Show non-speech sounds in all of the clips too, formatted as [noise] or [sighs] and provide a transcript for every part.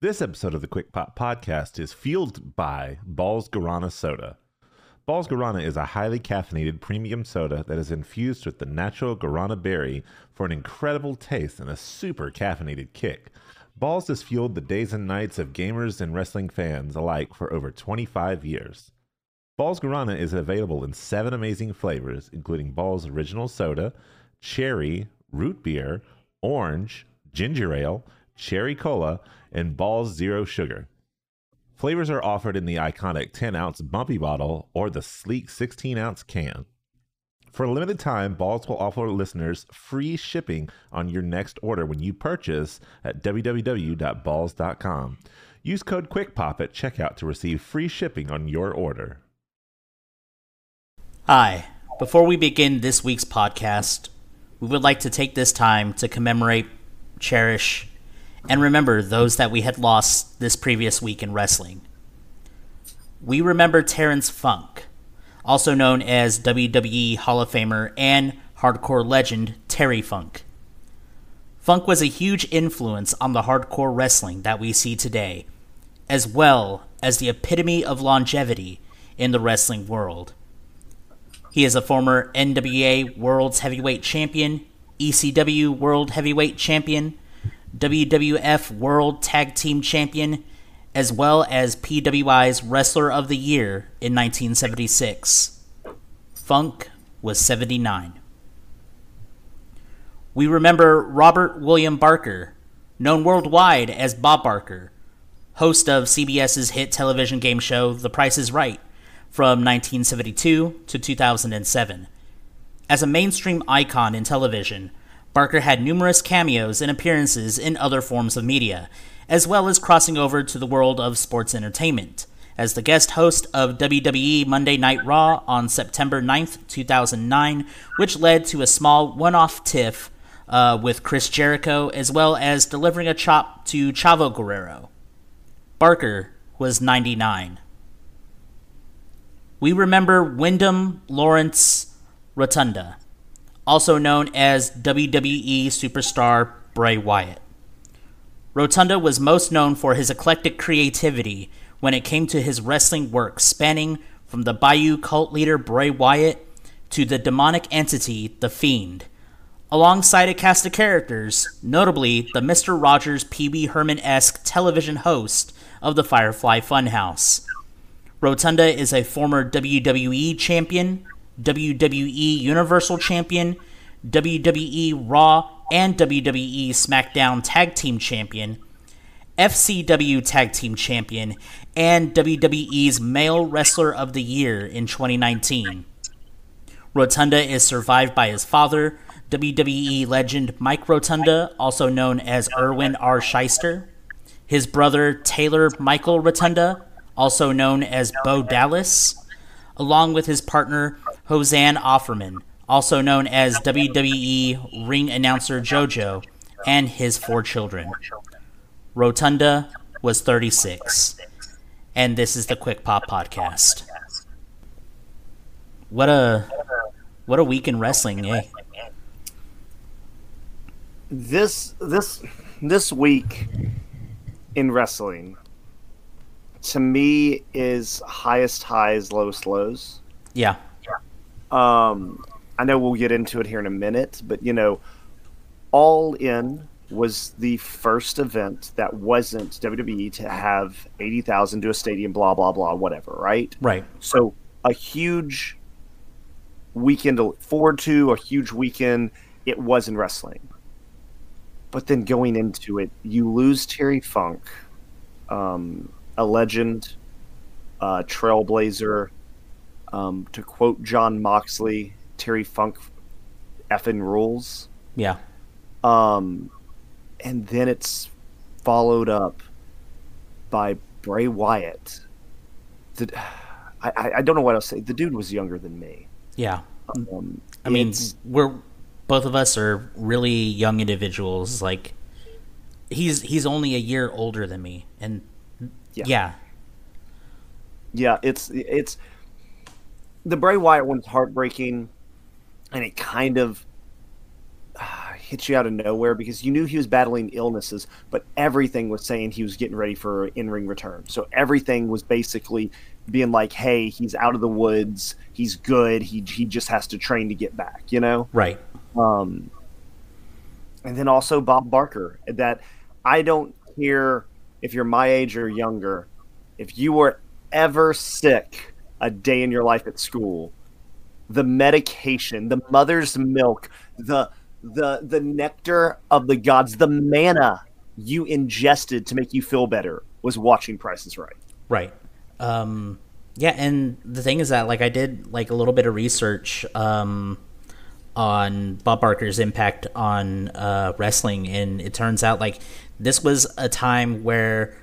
This episode of the Quick Pop Podcast is fueled by Bawls Guarana Soda. Bawls Guarana is a highly caffeinated premium soda that is infused with the natural guarana berry for an incredible taste and a super caffeinated kick. Bawls has fueled the days and nights of gamers and wrestling fans alike for over 25 years. Bawls Guarana is available in seven amazing flavors, including Bawls Original Soda, Cherry, Root Beer, Orange, Ginger Ale, Cherry Cola, and Bawls Zero Sugar. Flavors are offered in the iconic 10 ounce bumpy bottle or the sleek 16 ounce can. For a limited time, Bawls will offer listeners free shipping on your next order when you purchase at www.bawls.com. Use code QUICKPOP at checkout to receive free shipping on your order. Hi. Before we begin this week's podcast, we would like to take this time to commemorate, cherish, and remember those that we had lost this previous week in wrestling. We remember Terrence Funk, also known as WWE Hall of Famer and hardcore legend Terry Funk. Funk was a huge influence on the hardcore wrestling that we see today, as well as the epitome of longevity in the wrestling world. He is a former NWA World's Heavyweight Champion, ECW World Heavyweight Champion, WWF World Tag Team Champion, as well as PWI's Wrestler of the Year in 1976. Funk was 79. We remember Robert William Barker, known worldwide as Bob Barker, host of CBS's hit television game show The Price is Right from 1972 to 2007. As a mainstream icon in television, Barker had numerous cameos and appearances in other forms of media, as well as crossing over to the world of sports entertainment as the guest host of WWE Monday Night Raw on September 9th, 2009, which led to a small one off tiff uh, with Chris Jericho, as well as delivering a chop to Chavo Guerrero. Barker was 99. We remember Wyndham Lawrence Rotunda, also known as WWE superstar Bray Wyatt. Rotunda was most known for his eclectic creativity when it came to his wrestling work, spanning from the Bayou cult leader Bray Wyatt to the demonic entity The Fiend, alongside a cast of characters, notably the Mr. Rogers Pee Wee Herman esque television host of the Firefly Funhouse. Rotunda is a former WWE champion, WWE Universal Champion, WWE Raw and WWE SmackDown Tag Team Champion, FCW Tag Team Champion, and WWE's Male Wrestler of the Year in 2019. Rotunda is survived by his father, WWE legend Mike Rotunda, also known as Irwin R. Schyster, his brother Taylor Michael Rotunda, also known as Bo Dallas, along with his partner Joseann Offerman, also known as WWE ring announcer JoJo, and his four children. Rotunda was 36. And this is the Quick Pop Podcast. What a what a week in wrestling, eh? This this this week in wrestling to me is highest highs, lowest lows. Yeah. Um, I know we'll get into it here in a minute, but you know, All In was the first event that wasn't WWE to have eighty thousand to a stadium, blah blah blah, whatever, right? Right. So a huge weekend to look forward to, a huge weekend. It was in wrestling, but then going into it, you lose Terry Funk, um, a legend, uh, trailblazer. Um, to quote Jon Moxley, Terry Funk effing rules. Yeah. Um, and then it's followed up by Bray Wyatt. The, I, I don't know what else to say. The dude was younger than me. Yeah. Um, I mean, we're both of us are really young individuals. Like, he's he's only a year older than me, and Yeah. yeah, yeah, it's it's the Bray Wyatt one's heartbreaking, and it kind of [sighs] hits you out of nowhere because you knew he was battling illnesses, but everything was saying he was getting ready for an in ring return. So everything was basically being like, "Hey, he's out of the woods. He's good. He he just has to train to get back." You know, Right. um, and then also Bob Barker. That I don't care if you're my age or younger. If you were ever sick a day in your life at school, the medication, the mother's milk, the the the nectar of the gods, the manna you ingested to make you feel better was watching Prices Right. Right. Um, yeah, and the thing is that like I did like a little bit of research um, on Bob Barker's impact on uh, wrestling, and it turns out like this was a time where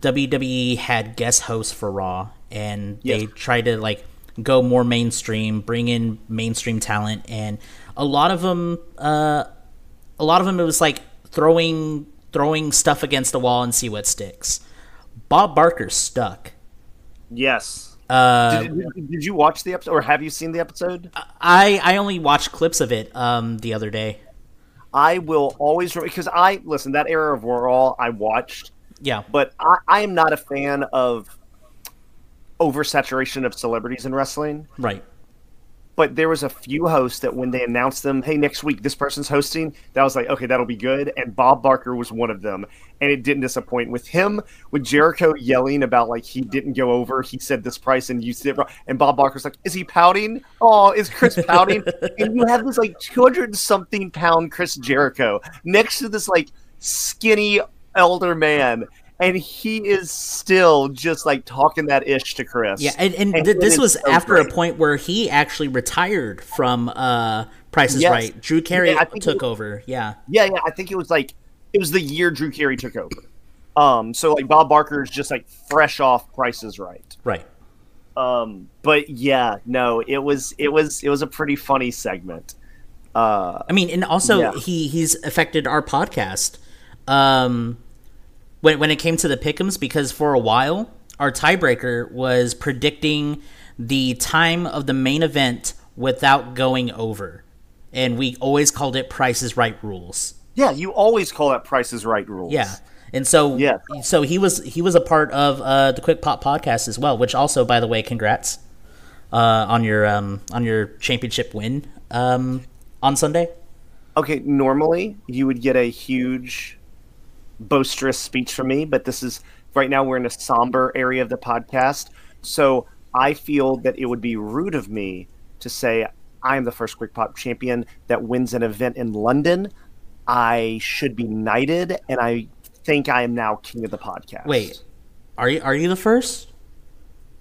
WWE had guest hosts for Raw, and they tried to like go more mainstream, bring in mainstream talent, and a lot of them, uh, a lot of them, it was like throwing throwing stuff against the wall and see what sticks. Bob Barker stuck. Yes. Uh, did, did, did you watch the episode, or have you seen the episode? I I only watched clips of it um the other day. I will always because I listen that era of Raw I watched, Yeah, but I, I am not a fan of oversaturation of celebrities in wrestling. right. But there was a few hosts that when they announced them, hey, next week this person's hosting, that was like, okay, that'll be good. And Bob Barker was one of them, and it didn't disappoint. With him, with Jericho yelling about like he didn't go over, he said this price and you said, it wrong. and Bob Barker's like, is he pouting? Oh, is Chris pouting? [laughs] and you have this like two hundred something pound Chris Jericho next to this like skinny elder man. And he is still just like talking that ish to Chris. Yeah, and, and, And th- this was so after a point where he actually retired from uh Price is Yes. Right. Drew Carey Yeah, took it- over. Yeah. Yeah, yeah. I think it was like it was the year Drew Carey took over. Um, so like Bob Barker is just like fresh off Prices Right. Right. Um, but yeah, no, it was it was it was a pretty funny segment. Uh, I mean, and also Yeah. he he's affected our podcast. Um, when when it came to the pickums, because for a while our tiebreaker was predicting the time of the main event without going over, and we always called it Price's Right rules. yeah, you always call that Prices Right rules. Yeah. And so, Yeah. so he was he was a part of uh, the Quick Pop podcast as well. Which also, by the way, congrats uh, on your um, on your championship win um, on Sunday. Okay, normally you would get a huge boisterous speech from me, but this is right now we're in a somber area of the podcast. So I feel that it would be rude of me to say I am the first Quick Pop champion that wins an event in London. I should be knighted, and I think I am now king of the podcast. Wait, are you are you the first?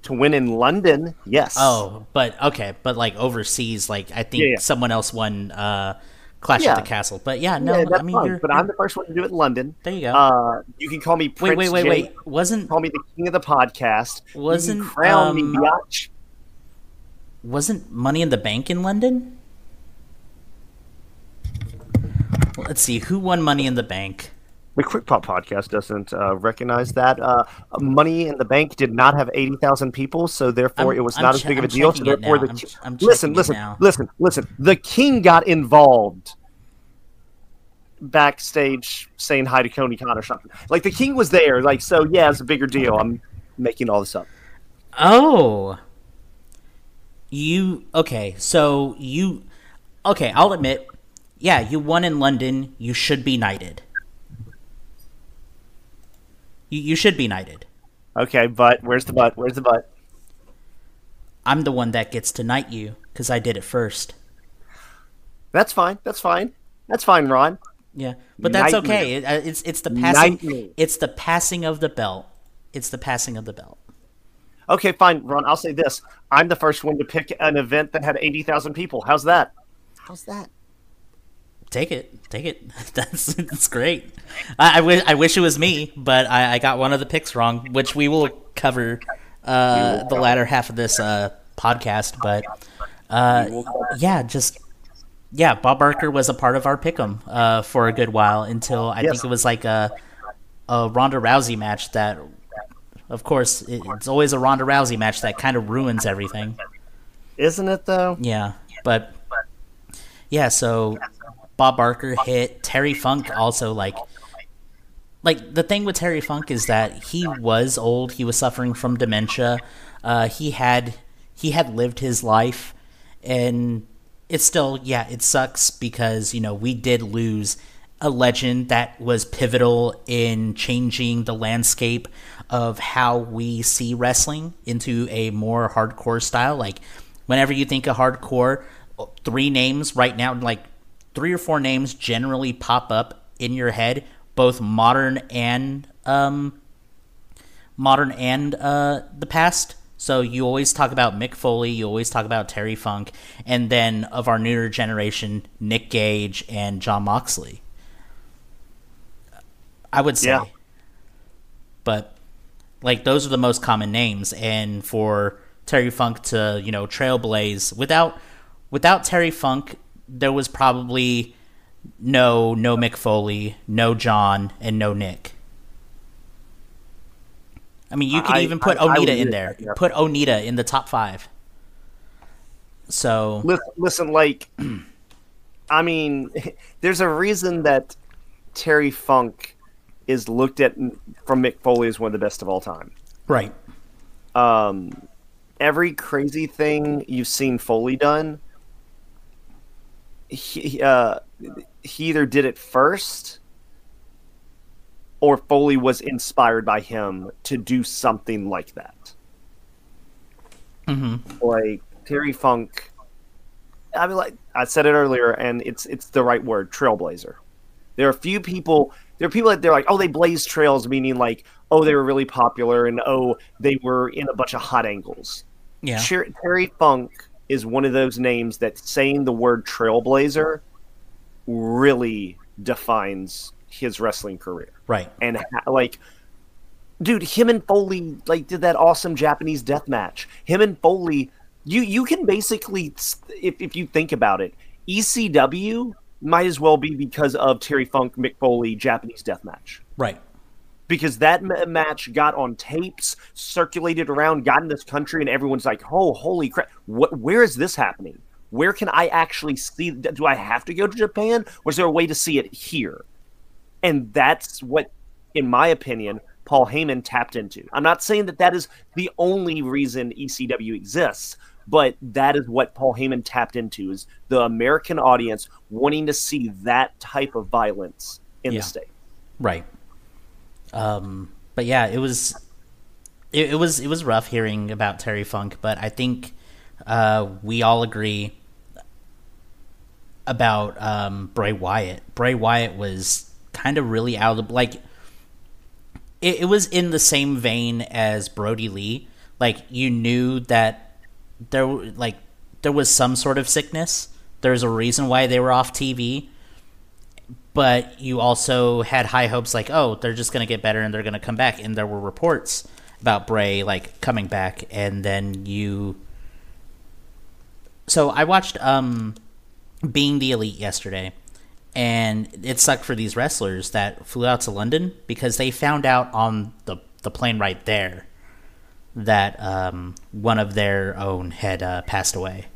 to win in London, yes. Oh, but okay, but like overseas, like I think Yeah, yeah. someone else won uh, Clash Yeah. at the Castle. But yeah, no, yeah, I mean, you're, But I'm the first one to do it in London. There you go. Uh, you can call me wait, Prince wait, wait, Jay. wait. Wasn't Call me the king of the podcast. Wasn't, crown me um, biatch. wasn't Money in the Bank in London? Let's see who won Money in the Bank. The Quick Pop podcast doesn't uh, recognize that. Uh, Money in the Bank did not have 80,000 people, so therefore I'm- it was I'm not as big of a I'm deal. So therefore, the I'm listen, listen, listen, listen. The king got involved backstage saying hi to Tony Khan or something. Like the king was there. Like so, yeah, it's a bigger deal. I'm making all this up. Oh. You okay, so you okay, I'll admit, yeah, you won in London, you should be knighted. You you should be knighted. Okay, but where's the butt? Where's the butt? I'm the one that gets to knight you cuz I did it first. That's fine. That's fine. That's fine, Ron. Yeah, but that's Knight me. okay. It, uh, it's it's the passing Knight me. it's the passing of the belt. It's the passing of the belt. Okay, fine, Ron. I'll say this: I'm the first one to pick an event that had eighty thousand people. How's that? How's that? Take it, take it. [laughs] That's that's great. I, I wish I wish it was me, but I, I got one of the picks wrong, which we will cover uh, the latter half of this uh, podcast. But uh, yeah, just yeah, Bob Barker was a part of our pick'em uh, for a good while until I Yes. think it was like a a Ronda Rousey match that, of course, it, it's always a Ronda Rousey match that kind of ruins everything. Isn't it though? Yeah, but yeah, so Bob Barker hit. Terry Funk also like like the thing with Terry Funk is that he was old. He was suffering from dementia. Uh, he had he had lived his life, and it's still yeah it sucks because you know we did lose a legend that was pivotal in changing the landscape of how we see wrestling into a more hardcore style. Like whenever you think of hardcore, three names right now like three or four names generally pop up in your head, both modern and um, modern and uh, the past. So you always talk about Mick Foley, you always talk about Terry Funk, and then of our newer generation, Nick Gage and Jon Moxley. I would say. Yeah. But like those are the most common names and for Terry Funk to, you know, trailblaze without without Terry Funk, there was probably no no Mick Foley, no Jon, and no Nick. I mean, you could I- even put I- I Onita would in there. that, yeah. Put Onita in the top five. So Listen, listen, like, [clears throat] I mean, [laughs] there's a reason that Terry Funk is looked at from Mick Foley as one of the best of all time. right, Um, every crazy thing you've seen Foley done, he, uh, he either did it first or Foley was inspired by him to do something like that. Mm-hmm. Like Terry Funk, I mean, like I said it earlier, and it's it's the right word, trailblazer. There are a few people. There are people that they're like, oh, they blazed trails, meaning like, oh, they were really popular, and oh, they were in a bunch of hot angles. yeah, Ter- Terry Funk is one of those names that saying the word trailblazer really defines his wrestling career. right, And like, dude, him and Foley like did that awesome Japanese death match. Him and Foley, you you can basically, if if you think about it, ECW might as well be because of Terry Funk Mick Foley Japanese death match right, because that ma- match got on tapes, circulated around, got in this country, and everyone's like, "Oh, holy crap! What? Where is this happening? Where can I actually see? Do I have to go to Japan, or is there a way to see it here?" And that's what, in my opinion, Paul Heyman tapped into. I'm not saying that that is the only reason ECW exists, but that is what Paul Heyman tapped into: is the American audience wanting to see that type of violence in Yeah. the state. right. Um, but yeah, it was it, it was it was rough hearing about Terry Funk, but I think uh, we all agree about um, Bray Wyatt. Bray Wyatt was kind of really out of like. It, it was in the same vein as Brodie Lee. Like you knew that there like there was some sort of sickness. There's a reason why they were off TV. But you also had high hopes, like, oh, they're just gonna get better and they're gonna come back. And there were reports about Bray like coming back, and then you. So I watched um, Being the Elite yesterday, and it sucked for these wrestlers that flew out to London because they found out on the the plane right there that um, one of their own had uh, passed away.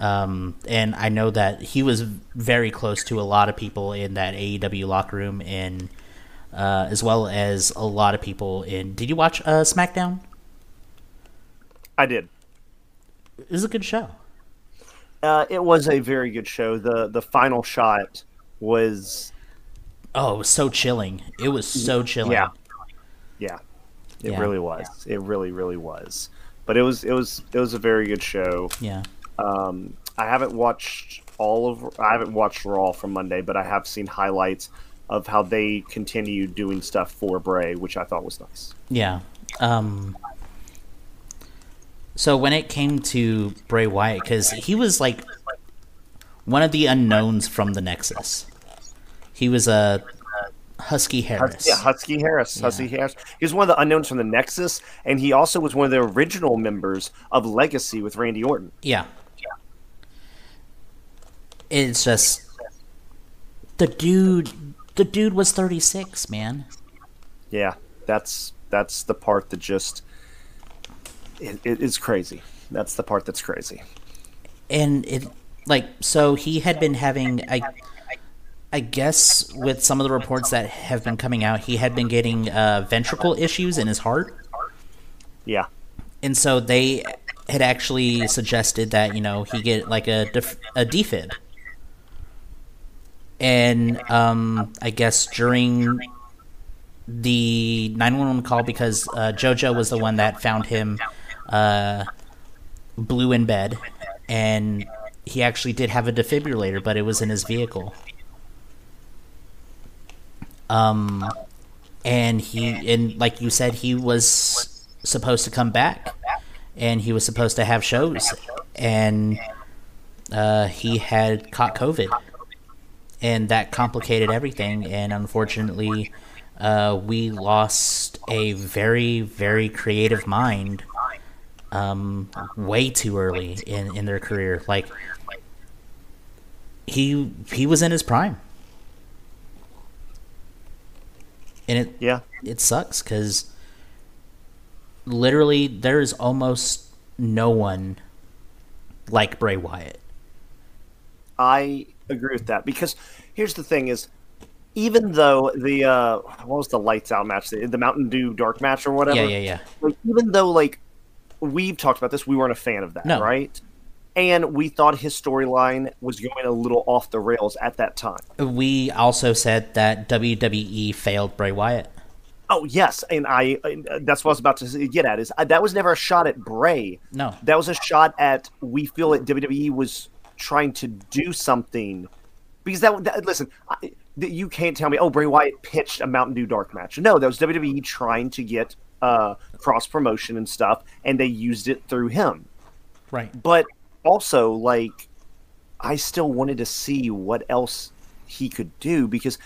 Um, and I know that he was very close to a lot of people in that AEW locker room, and uh, as well as a lot of people in. Did you watch uh, SmackDown? I did. It was a good show. Uh, it was a very good show. the The final shot was, Oh, it was so chilling. It was so chilling. yeah, yeah, it Yeah. really was. It really, really was. But it was, it was, it was a very good show. Yeah. Um, I haven't watched all of, I haven't watched Raw from Monday, but I have seen highlights of how they continue doing stuff for Bray, which I thought was nice. Yeah. Um, so when it came to Bray Wyatt, because he was like one of the unknowns from the Nexus, he was a Husky Harris. Yeah, Husky Harris. Husky Harris. He was one of the unknowns from the Nexus, and he also was one of the original members of Legacy with Randy Orton. Yeah. Yeah. It's just the dude. The dude was thirty six, man. Yeah, that's that's the part that just it, it is crazy. That's the part that's crazy. and it like so he had been having I I guess with some of the reports that have been coming out, he had been getting uh, ventricle issues in his heart, Yeah. and so they had actually suggested that you know he get like a def- a defib. And um, I guess during the 911 call, because uh, JoJo was the one that found him uh, blue in bed, and he actually did have a defibrillator, but it was in his vehicle. Um, and he and like you said, he was supposed to come back, and he was supposed to have shows, and uh, he had caught COVID, and that complicated everything. And unfortunately, uh, we lost a very very creative mind um, way too early in, in their career. Like he he was in his prime, and it Yeah. it sucks because literally there is almost no one like Bray Wyatt. I agree with that because here's the thing: is even though the uh, what was the lights out match, the, the Mountain Dew dark match or whatever, Yeah, yeah, yeah. like even though like we've talked about this, we weren't a fan of that, No. right? And we thought his storyline was going a little off the rails at that time. We also said that WWE failed Bray Wyatt. Oh yes, and I uh, that's what I was about to get at is uh, that was never a shot at Bray. No. That was a shot at we feel that WWE was trying to do something because that, that listen, I, you can't tell me oh Bray Wyatt pitched a Mountain Dew dark match. No, that was WWE trying to get uh, cross promotion and stuff, and they used it through him. Right. But also, like, I still wanted to see what else he could do because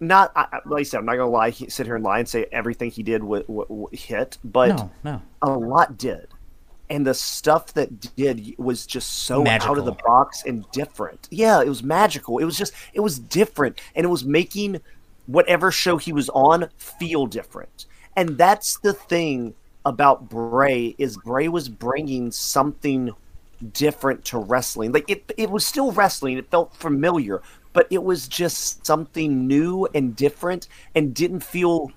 not I, like I said, I'm not gonna lie, he, sit here and lie and say everything he did w- w- w- hit, but No, no. a lot did, and the stuff that did was just so out of the box and different. Yeah, it was magical. It was just it was different, and it was making whatever show he was on feel different. And that's the thing about Bray is Bray was bringing something different to wrestling. Like it, it was still wrestling. It felt familiar, but it was just something new and different, and didn't feel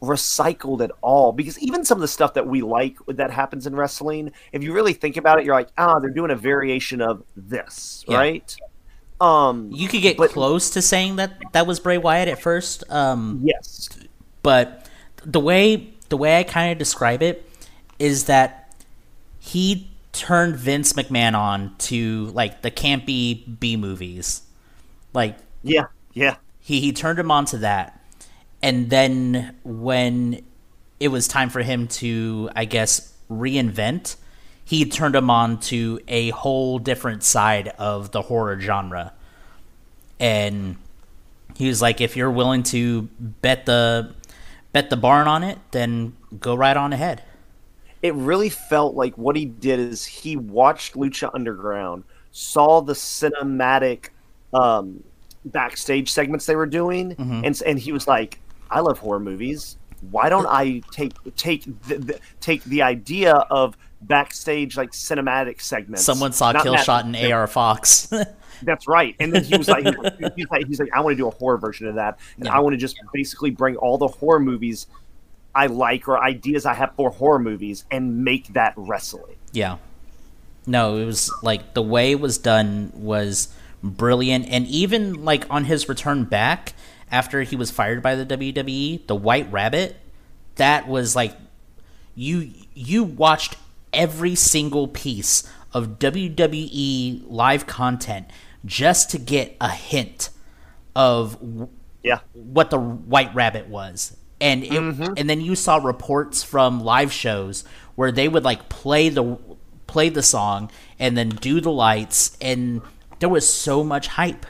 recycled at all. Because even some of the stuff that we like that happens in wrestling, if you really think about it, you're like, ah, they're doing a variation of this, Yeah. right? Um, You could get But- close to saying that that was Bray Wyatt at first. Um, yes, but the way the way I kind of describe it is that he turned Vince McMahon on to like the campy B movies. Like yeah, yeah, he he turned him on to that. And then when it was time for him to I guess reinvent, he turned him on to a whole different side of the horror genre. And he was like if you're willing to bet the bet the barn on it, then go right on ahead. it really felt like what he did is he watched Lucha Underground, saw the cinematic um, backstage segments they were doing, Mm-hmm. and and he was like, "I love horror movies. Why don't I take take the, the, take the idea of backstage like cinematic segments?" Someone saw Not Kill Shot in AR Fox. [laughs] That's right. And then he was like, [laughs] he's like, he's like, I want to do a horror version of that, and Yeah. I want to just basically bring all the horror movies I like or ideas I have for horror movies and make that wrestling. Yeah. No, it was like the way it was done was brilliant. And even like on his return back after he was fired by the WWE, the White Rabbit, that was like you you watched every single piece of WWE live content just to get a hint of w- Yeah. what the White Rabbit was. And it, and then you saw reports from live shows where they would like play the play the song and then do the lights and there was so much hype.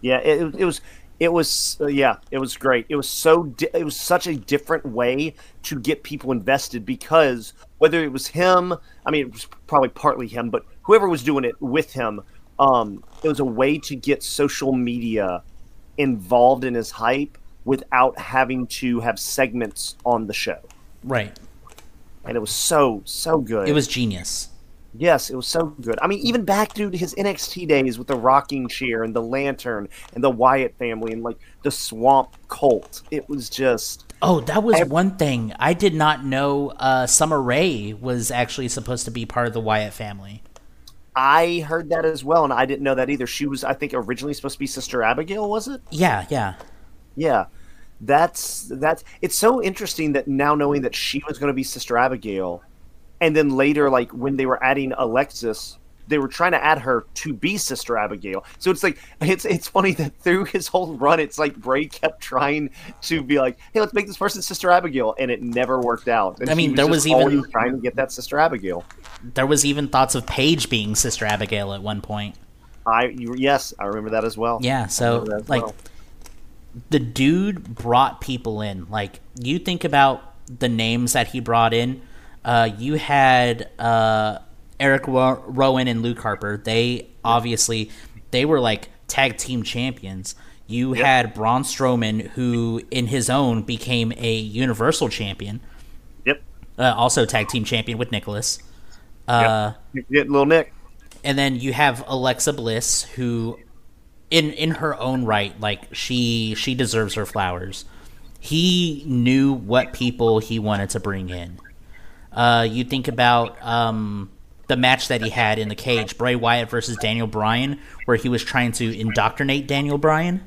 Yeah, it, it was it was uh, yeah, it was great. It was so di- it was such a different way to get people invested because whether it was him, I mean it was probably partly him, but whoever was doing it with him, um it was a way to get social media involved in his hype without having to have segments on the show. Right. And it was so so good. It was genius. Yes, it was so good. I mean, even back to his NXT days with the rocking chair and the lantern and the Wyatt family and like the swamp cult. It was just Oh, that was I- one thing. I did not know uh, Summer Rae was actually supposed to be part of the Wyatt family. I heard that as well, and I didn't know that either. She was, I think, originally supposed to be Sister Abigail, was it? Yeah, yeah. Yeah, that's that's. It's so interesting that now knowing that she was going to be Sister Abigail, and then later, like when they were adding Alexis, they were trying to add her to be Sister Abigail. So it's like it's it's funny that through his whole run, it's like Bray kept trying to be like, hey, let's make this person Sister Abigail, and it never worked out. And I mean, he there was even- trying to get that Sister Abigail. There was even thoughts of Paige being Sister Abigail at one point. I you, yes, I remember that as well. Yeah, so remember that as like well. the dude brought people in. Like you think about the names that he brought in. Uh, you had uh, Erick Ro- Rowan and Luke Harper. They obviously they were like tag team champions. You had Braun Strowman, who in his own became a Universal champion, yep, uh, also tag team champion with Nicholas. Uh, yep. You get little Nick. and then you have Alexa Bliss, who, in in her own right, like she she deserves her flowers. He knew what people he wanted to bring in. Uh, you think about um, the match that he had in the cage, Bray Wyatt versus Daniel Bryan, where he was trying to indoctrinate Daniel Bryan,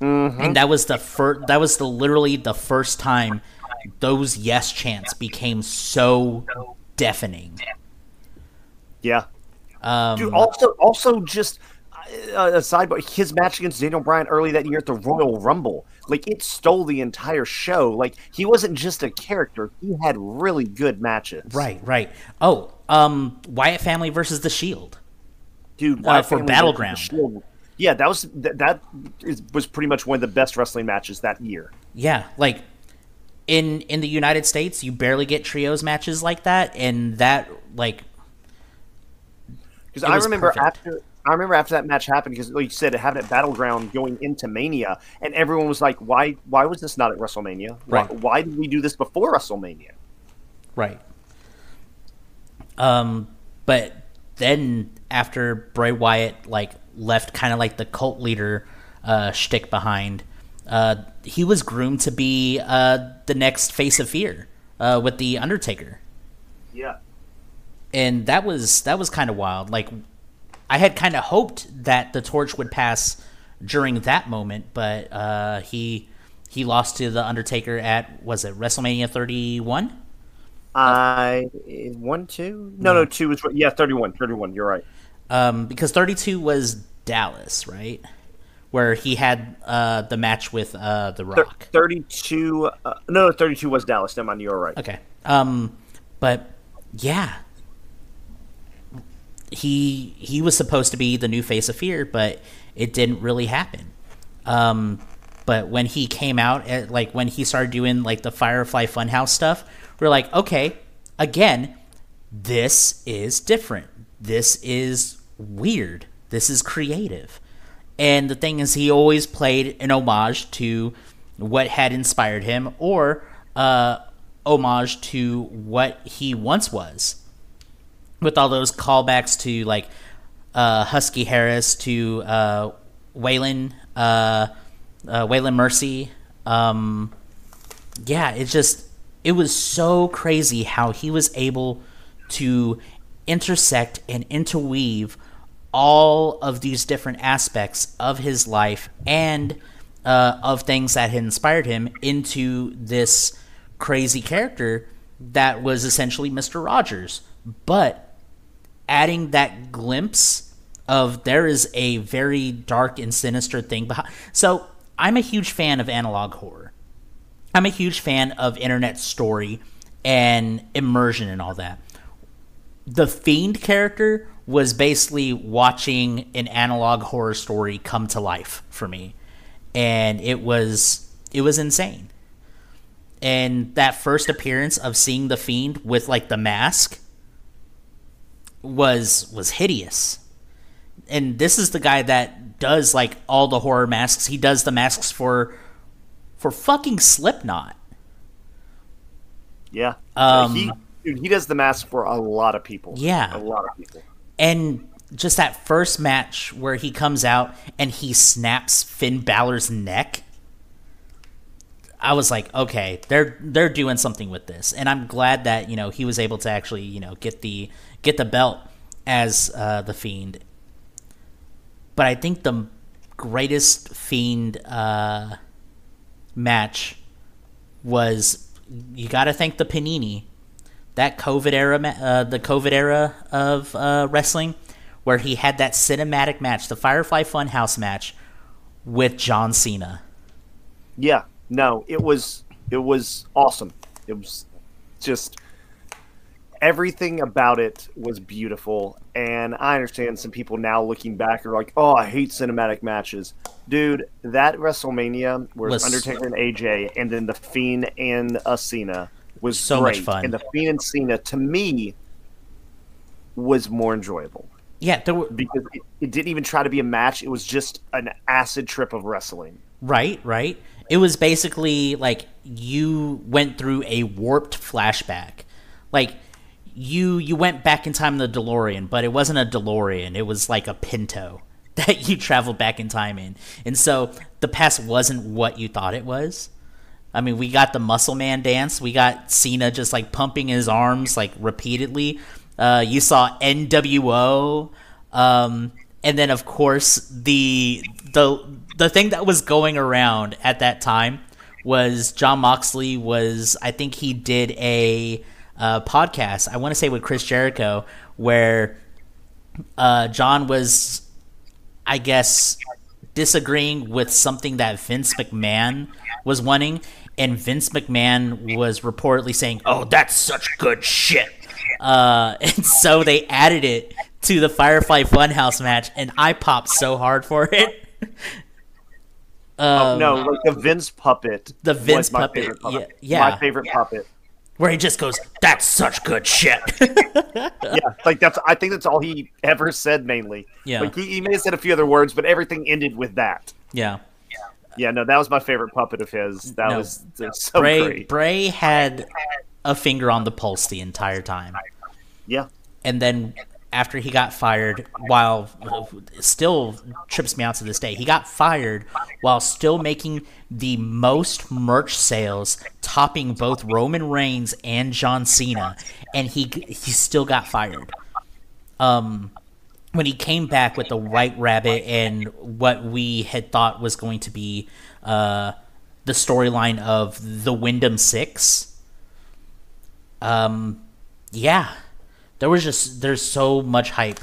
and that was the first. That was the literally the first time those yes chants became so deafening. Yeah, Um, Dude, also, also just uh, aside, but his match against Daniel Bryan early that year at the Royal Rumble, like it stole the entire show. Like he wasn't just a character; he had really good matches. Right, right. Oh, um, Wyatt family versus the Shield. dude. Uh, for Battleground. versus the Shield. Yeah, that was that, that is, was pretty much one of the best wrestling matches that year. Yeah, like in in the United States, you barely get trios matches like that, and that like Because I remember perfect. after I remember after that match happened because like you said it happened at Battleground going into Mania, and everyone was like, "Why? Why was this not at WrestleMania? Why, Right. why did we do this before WrestleMania?" right. Um, but then after Bray Wyatt like left, kind of like the cult leader uh, shtick behind, uh, he was groomed to be uh, the next face of fear uh, with the Undertaker. Yeah. and that was that was kind of wild. Like I had kind of hoped that the torch would pass during that moment, but uh, he he lost to the Undertaker at was it WrestleMania 31? I one two no no two was yeah 31 31 you're right Um, because 32 was Dallas, right? Where he had uh, the match with uh, the Thir- Rock. 32 uh, no 32 was Dallas never mind you're right Okay. Um, but yeah, he he was supposed to be the new face of fear, but it didn't really happen. Um, but when he came out, at, like when he started doing like the Firefly Funhouse stuff, we're like, okay, again, this is different. This is weird. This is creative. And the thing is, he always played an homage to what had inspired him, or uh, homage to what he once was, with all those callbacks to like uh, Husky Harris, to uh, Waylon, uh, uh, Waylon Mercy. Um, yeah, it's just it was so crazy how he was able to intersect and interweave all of these different aspects of his life and uh, of things that had inspired him into this crazy character that was essentially Mr. Rogers. But adding that glimpse of there is a very dark and sinister thing behind. So I'm a huge fan of analog horror. I'm a huge fan of internet story and immersion and all that. The Fiend character was basically watching an analog horror story come to life for me. And it was it was insane. And that first appearance of seeing the Fiend with like the mask was was hideous. And this is the guy that does like all the horror masks. He does the masks for for fucking Slipknot. yeah Um, he Dude, he does the mask for a lot of people. Yeah. a lot of people. and just that first match where he comes out and he snaps Finn Balor's neck. I was like, okay, they're they're doing something with this, and I'm glad that you know he was able to actually you know get the get the belt as uh, the Fiend. But I think the greatest Fiend uh, match was you got to thank the Panini that COVID era, uh, the COVID era of uh, wrestling, where he had that cinematic match, the Firefly Funhouse match with John Cena. Yeah, no, it was it was awesome. It was just everything about it was beautiful. And I understand some people now looking back are like, "Oh, I hate cinematic matches." Dude, that WrestleMania where Was- Undertaker and AJ, and then the Fiend and uh, Cena was So much great. fun. And the Fiend and Cena, to me, was more enjoyable Yeah, there were because it, it didn't even try to be a match. It was just an acid trip of wrestling. right, right. It was basically like you went through a warped flashback, like you you went back in time in the DeLorean, but it wasn't a DeLorean. It was like a Pinto [laughs] that you traveled back in time in, and so the past wasn't what you thought it was. I mean, we got the Muscle Man dance. We got Cena just like pumping his arms like repeatedly. Uh, you saw NWO, um, and then of course the the the thing that was going around at that time was Jon Moxley was I think he did a uh, podcast. I want to say with Chris Jericho where uh, Jon was I guess, disagreeing with something that Vince McMahon was wanting, and Vince McMahon was reportedly saying, "Oh, that's such good shit," uh, [laughs] and so they added it to the Firefly Funhouse match, and I popped so hard for it. [laughs] Um, no, like the Vince puppet. The Vince puppet, puppet. yeah, yeah. my favorite puppet. Where he just goes, "That's such good shit." [laughs] Yeah, like that's. I think that's all he ever said mainly. Yeah. like he, he may have said a few other words, but everything ended with that. yeah. Yeah, no, that was my favorite puppet of his. That No. was, that was so Bray great. Bray had a finger on the pulse the entire time. Yeah, and then after he got fired while still trips me out to this day. He got fired while still making the most merch sales topping both roman reigns and john cena and he he still got fired. Um when he came back with the white rabbit and what we had thought was going to be uh the storyline of the wyndham six um yeah there was just there's so much hype.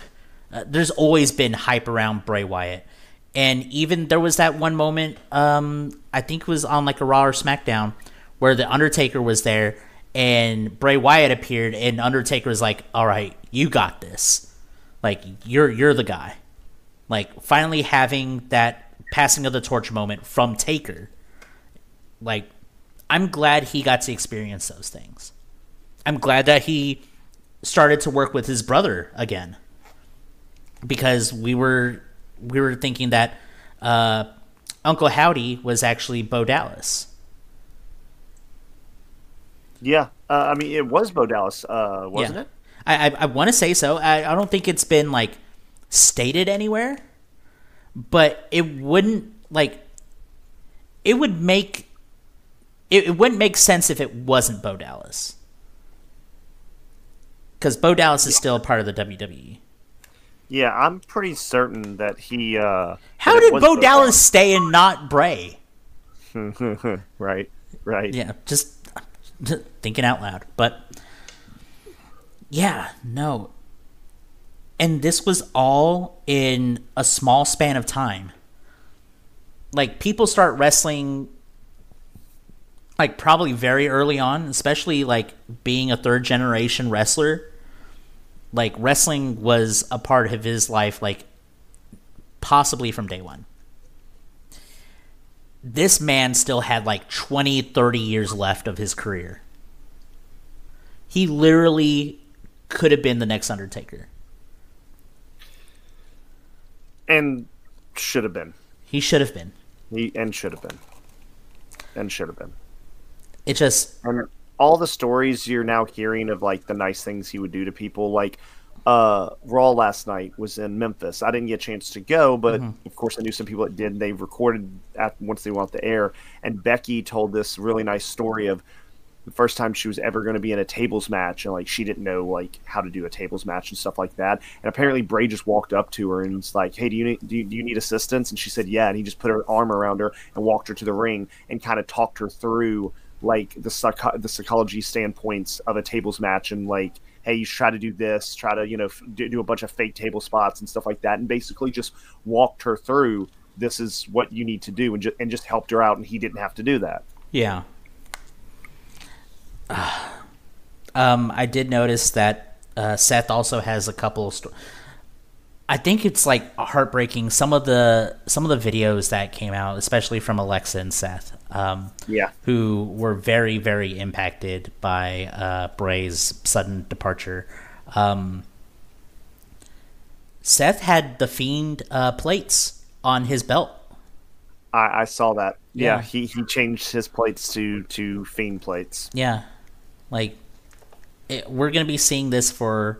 Uh, there's always been hype around Bray Wyatt, and even there was that one moment. Um, I think it was on like a Raw or SmackDown where the Undertaker was there and Bray Wyatt appeared, and Undertaker was like, "All right, you got this. Like you're you're the guy." Like finally having that passing of the torch moment from Taker. Like, I'm glad he got to experience those things. I'm glad that he started to work with his brother again because we were we were thinking that uh, Uncle Howdy was actually Bo Dallas. yeah. Uh, I mean, it was Bo Dallas, uh, wasn't Yeah. it? I I, I want to say so. I, I don't think it's been like stated anywhere, but it wouldn't like it would make it, it wouldn't make sense if it wasn't Bo Dallas because Bo Dallas is still part of the. WWE. Yeah, I'm pretty certain that he. Uh, How that did Bo Dallas stay and not Bray? [laughs] right, right. Yeah, just thinking out loud. But yeah, no. And this was all in a small span of time. Like people start wrestling like probably very early on, especially like being a third generation wrestler. Like wrestling was a part of his life like possibly from day 1 this man still had like 20, 30 years left of his career. He literally could have been the next Undertaker. And should have been. He should have been. He and should have been. And should have been. It just, And all the stories you're now hearing of like the nice things he would do to people, like uh, Raw last night was in Memphis. I didn't get a chance to go, but Mm-hmm. of course I knew some people that did. And they recorded at once they went off the air, and Becky told this really nice story of the first time she was ever going to be in a tables match, and like she didn't know like how to do a tables match and stuff like that. And apparently Bray just walked up to her and was like, "Hey, do you need do you, do you need assistance?" And she said, "Yeah." And he just put her arm around her and walked her to the ring and kind of talked her through like the psycho- the psychology standpoints of a tables match and like hey you try to do this try to you know f- do, a bunch of fake table spots and stuff like that and basically just walked her through this is what you need to do and, ju- and just helped her out and he didn't have to do that Yeah. [sighs] um, I did notice that uh, Seth also has a couple I think it's like heartbreaking. Some of the some of the videos that came out, especially from Alexa and Seth, um, yeah who were very very impacted by uh, Bray's sudden departure. Um, Seth had the Fiend uh, plates on his belt. I, I saw that yeah. Yeah. he he changed his plates to to fiend plates Yeah, like it, we're gonna be seeing this for.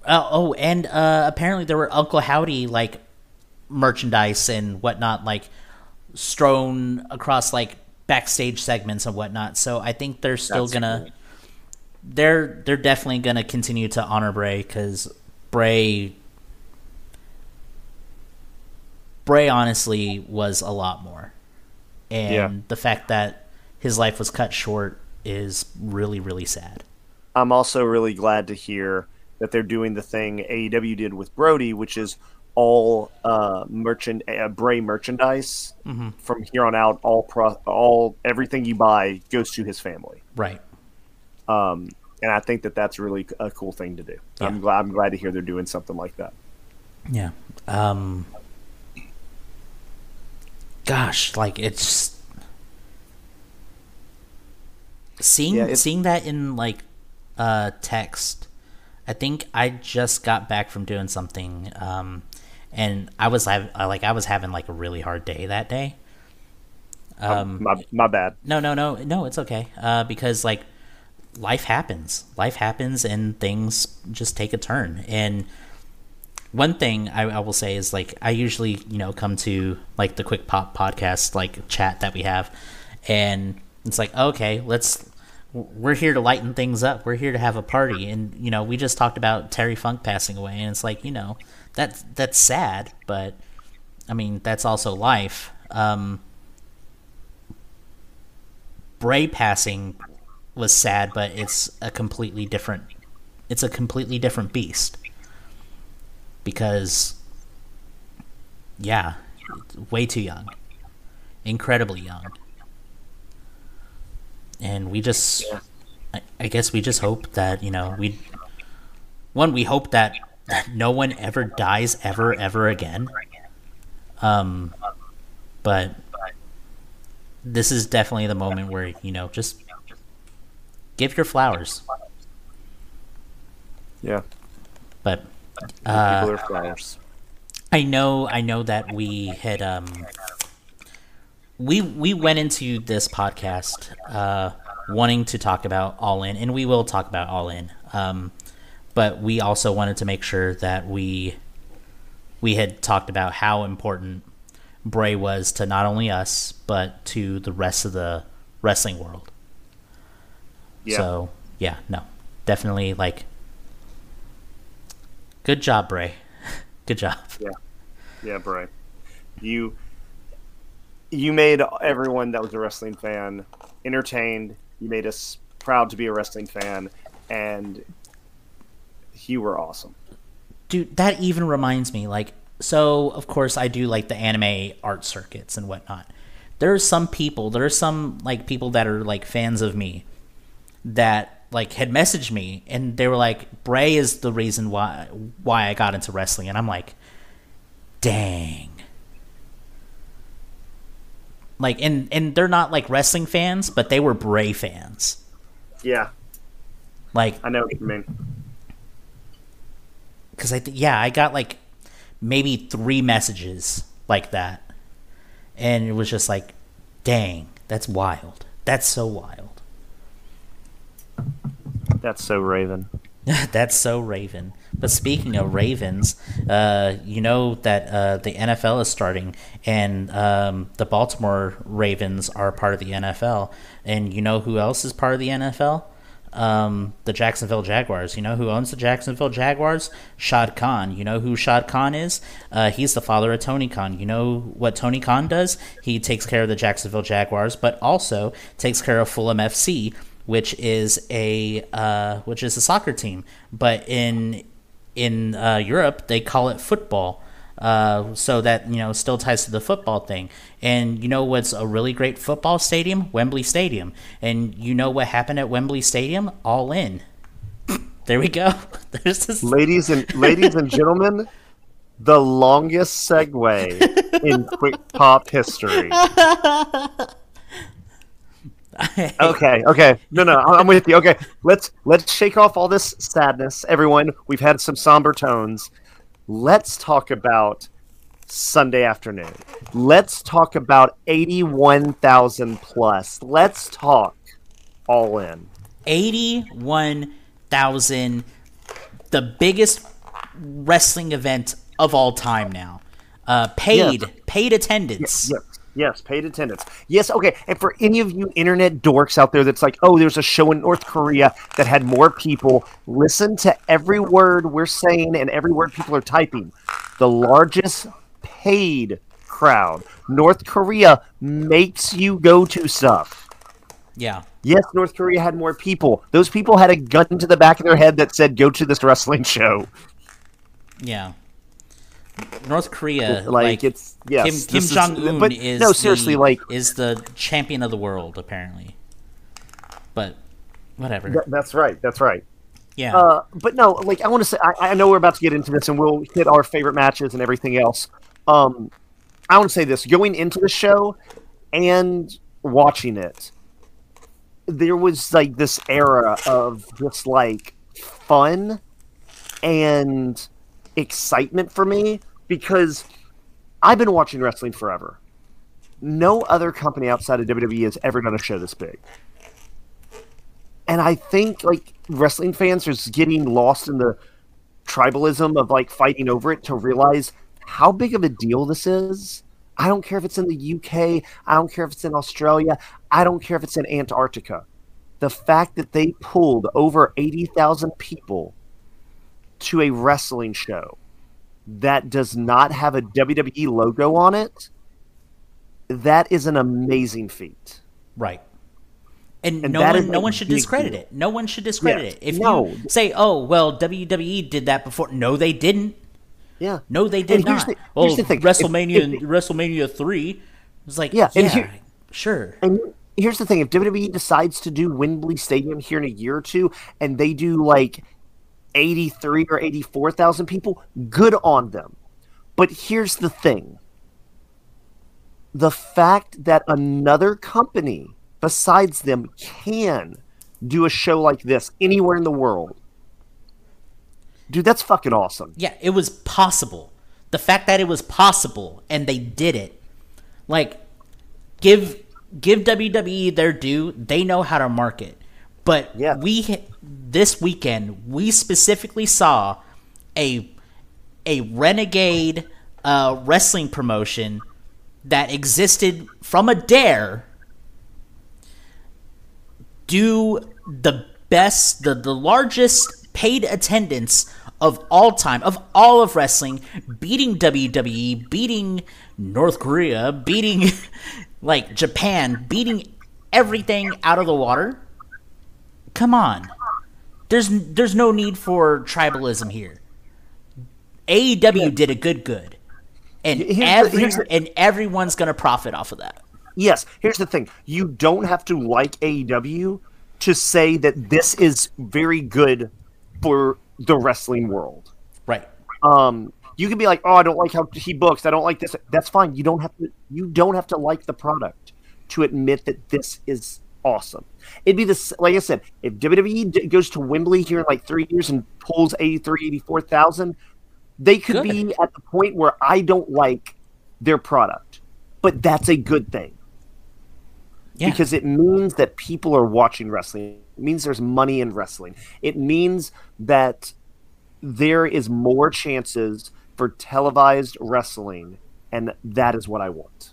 For- oh, and uh, apparently there were Uncle Howdy like merchandise and whatnot, like strewn across like backstage segments and whatnot. So I think they're still That's gonna. cool. They're they're definitely gonna continue to honor Bray because Bray. Bray honestly was a lot more, and Yeah. the fact that his life was cut short is really really sad. I'm also really glad to hear that they're doing the thing AEW did with Brodie, which is all uh, merchant uh, Bray merchandise from here on out. All pro, all everything you buy goes to his family, Right. um, and I think that that's really a cool thing to do. Yeah. I'm glad. I'm glad to hear they're doing something like that. Yeah. Um gosh, like it's seeing Yeah, it's- seeing that in like uh text. I think I just got back from doing something um and I was hav- uh, like I was having like a really hard day that day. Um my my bad. no, no, no, no. It's okay. Uh, because like life happens. Life happens, and things just take a turn. And one thing I, I will say is like I usually you know come to like the quick pop podcast like chat that we have, and it's like okay, let's we're here to lighten things up. We're here to have a party, and you know we just talked about Terry Funk passing away, and it's like you know that's that's sad, but I mean that's also life. Um, Bray passing was sad, but it's a completely different. It's a completely different beast. Because, yeah, way too young, incredibly young, and we just, I, I guess we just hope that you know we, one we hope that no one ever dies ever ever again. Um, but this is definitely the moment where you know just give your flowers Yeah, but people uh, are flowers. i know i know that we had um we we went into this podcast uh wanting to talk about all in and we will talk about all in um but we also wanted to make sure that we we had talked about how important bray was to not only us but to the rest of the wrestling world Yeah, So yeah, no, definitely like, good job, Bray. [laughs] good job. yeah, Bray. You you made everyone that was a wrestling fan entertained. You made us proud to be a wrestling fan, and you were awesome. Dude, that even reminds me. Like, so of course I do like the anime art circuits and whatnot. There are some people. There are some like people that are like fans of me that like had messaged me and they were like, Bray is the reason why why I got into wrestling, and I'm like, dang. Like, and and they're not like wrestling fans, but they were Bray fans. Yeah, Like, I know what you mean. because I th- yeah, I got like maybe three messages like that, and it was just like, dang, that's wild. That's so wild. That's so Raven. [laughs] That's so Raven. But speaking of Ravens, uh, you know that uh, the NFL is starting, and um, the Baltimore Ravens are part of the NFL. And you know who else is part of the NFL? Um, the Jacksonville Jaguars. You know who owns the Jacksonville Jaguars? Shad Khan. You know who Shad Khan is? Uh, he's the father of Tony Khan. You know what Tony Khan does? He takes care of the Jacksonville Jaguars, but also takes care of Fulham FC, which is a uh, which is a soccer team. But in in uh, Europe, they call it football. Uh, so that you know still ties to the football thing. And you know what's a really great football stadium? Wembley Stadium. And you know what happened at Wembley Stadium? All in. [laughs] There we go. [laughs] There's this. Ladies and ladies and gentlemen, the longest segue [laughs] in quick pop history. [laughs] okay, okay. No, no, I'm with you. Okay, let's let's shake off all this sadness, everyone. We've had some somber tones. Let's talk about Sunday afternoon. Let's talk about 81,000 plus. Let's talk all in. 81,000, the biggest wrestling event of all time now. Uh, paid, Yes. paid attendance. Yes, yes, paid attendance. Yes, okay. And for any of you internet dorks out there that's like, oh, there's a show in North Korea that had more people, listen to every word we're saying and every word people are typing. The largest paid crowd. North Korea makes you go to stuff. Yeah. Yes, North Korea had more people. Those people had a gun to the back of their head that said, go to this wrestling show. Yeah. North Korea, Like, like, it's, yes. Kim, Kim Jong Un is no, seriously, the, like, is the champion of the world apparently. But whatever. Th- that's right. That's right. yeah. Uh, but no, like I want to say, I, I know we're about to get into this, and we'll hit our favorite matches and everything else. Um, I want to say this: going into the show and watching it, there was like this era of just like fun and excitement for me because I've been watching wrestling forever. No other company outside of WWE has ever done a show this big and I think like wrestling fans are just getting lost in the tribalism of like fighting over it to realize how big of a deal this is. I don't care if it's in the UK, I don't care if it's in Australia, I don't care if it's in Antarctica. The fact that they pulled over 80,000 people to a wrestling show that does not have a WWE logo on it, that is an amazing feat. Right. And, And no one, no one should discredit deal. it. No one should discredit it. If No. you say, "Oh, well, WWE did that before," no, they didn't. Yeah. No, they did not. the- well, here's the thing. If- WrestleMania, if- WrestleMania three was like, Yeah, yeah, here- sure. And here's the thing: if WWE decides to do Wembley Stadium here in a year or two, and they do like eighty-three or eighty-four thousand people, good on them. But here's the thing: the fact that another company besides them can do a show like this anywhere in the world, dude, that's fucking awesome. Yeah, it was possible. The fact that it was possible and they did it, like, give give WWE their due. They know how to market. But Yeah. we this weekend we specifically saw a a renegade uh, wrestling promotion that existed from a dare do the best, the, the largest paid attendance of all time, of all of wrestling, beating WWE, beating North Korea, beating [laughs] like Japan, beating everything out of the water. Come on. There's there's no need for tribalism here. AEW did a good good. And Here's every the- and everyone's gonna profit off of that. Yes, here's the thing. You don't have to like AEW to say that this is very good for the wrestling world. Right. Um, you can be like, "Oh, I don't like how he books. I don't like this." That's fine. You don't have to. You don't have to like the product to admit that this is awesome. It'd be this, like I said, if WWE d- goes to Wembley here in like three years and pulls 83, 84,000, they could Good. be at the point where I don't like their product, but that's a good thing. Yeah. because it means that people are watching wrestling. It means there's money in wrestling. It means that there is more chances for televised wrestling, and that is what I want.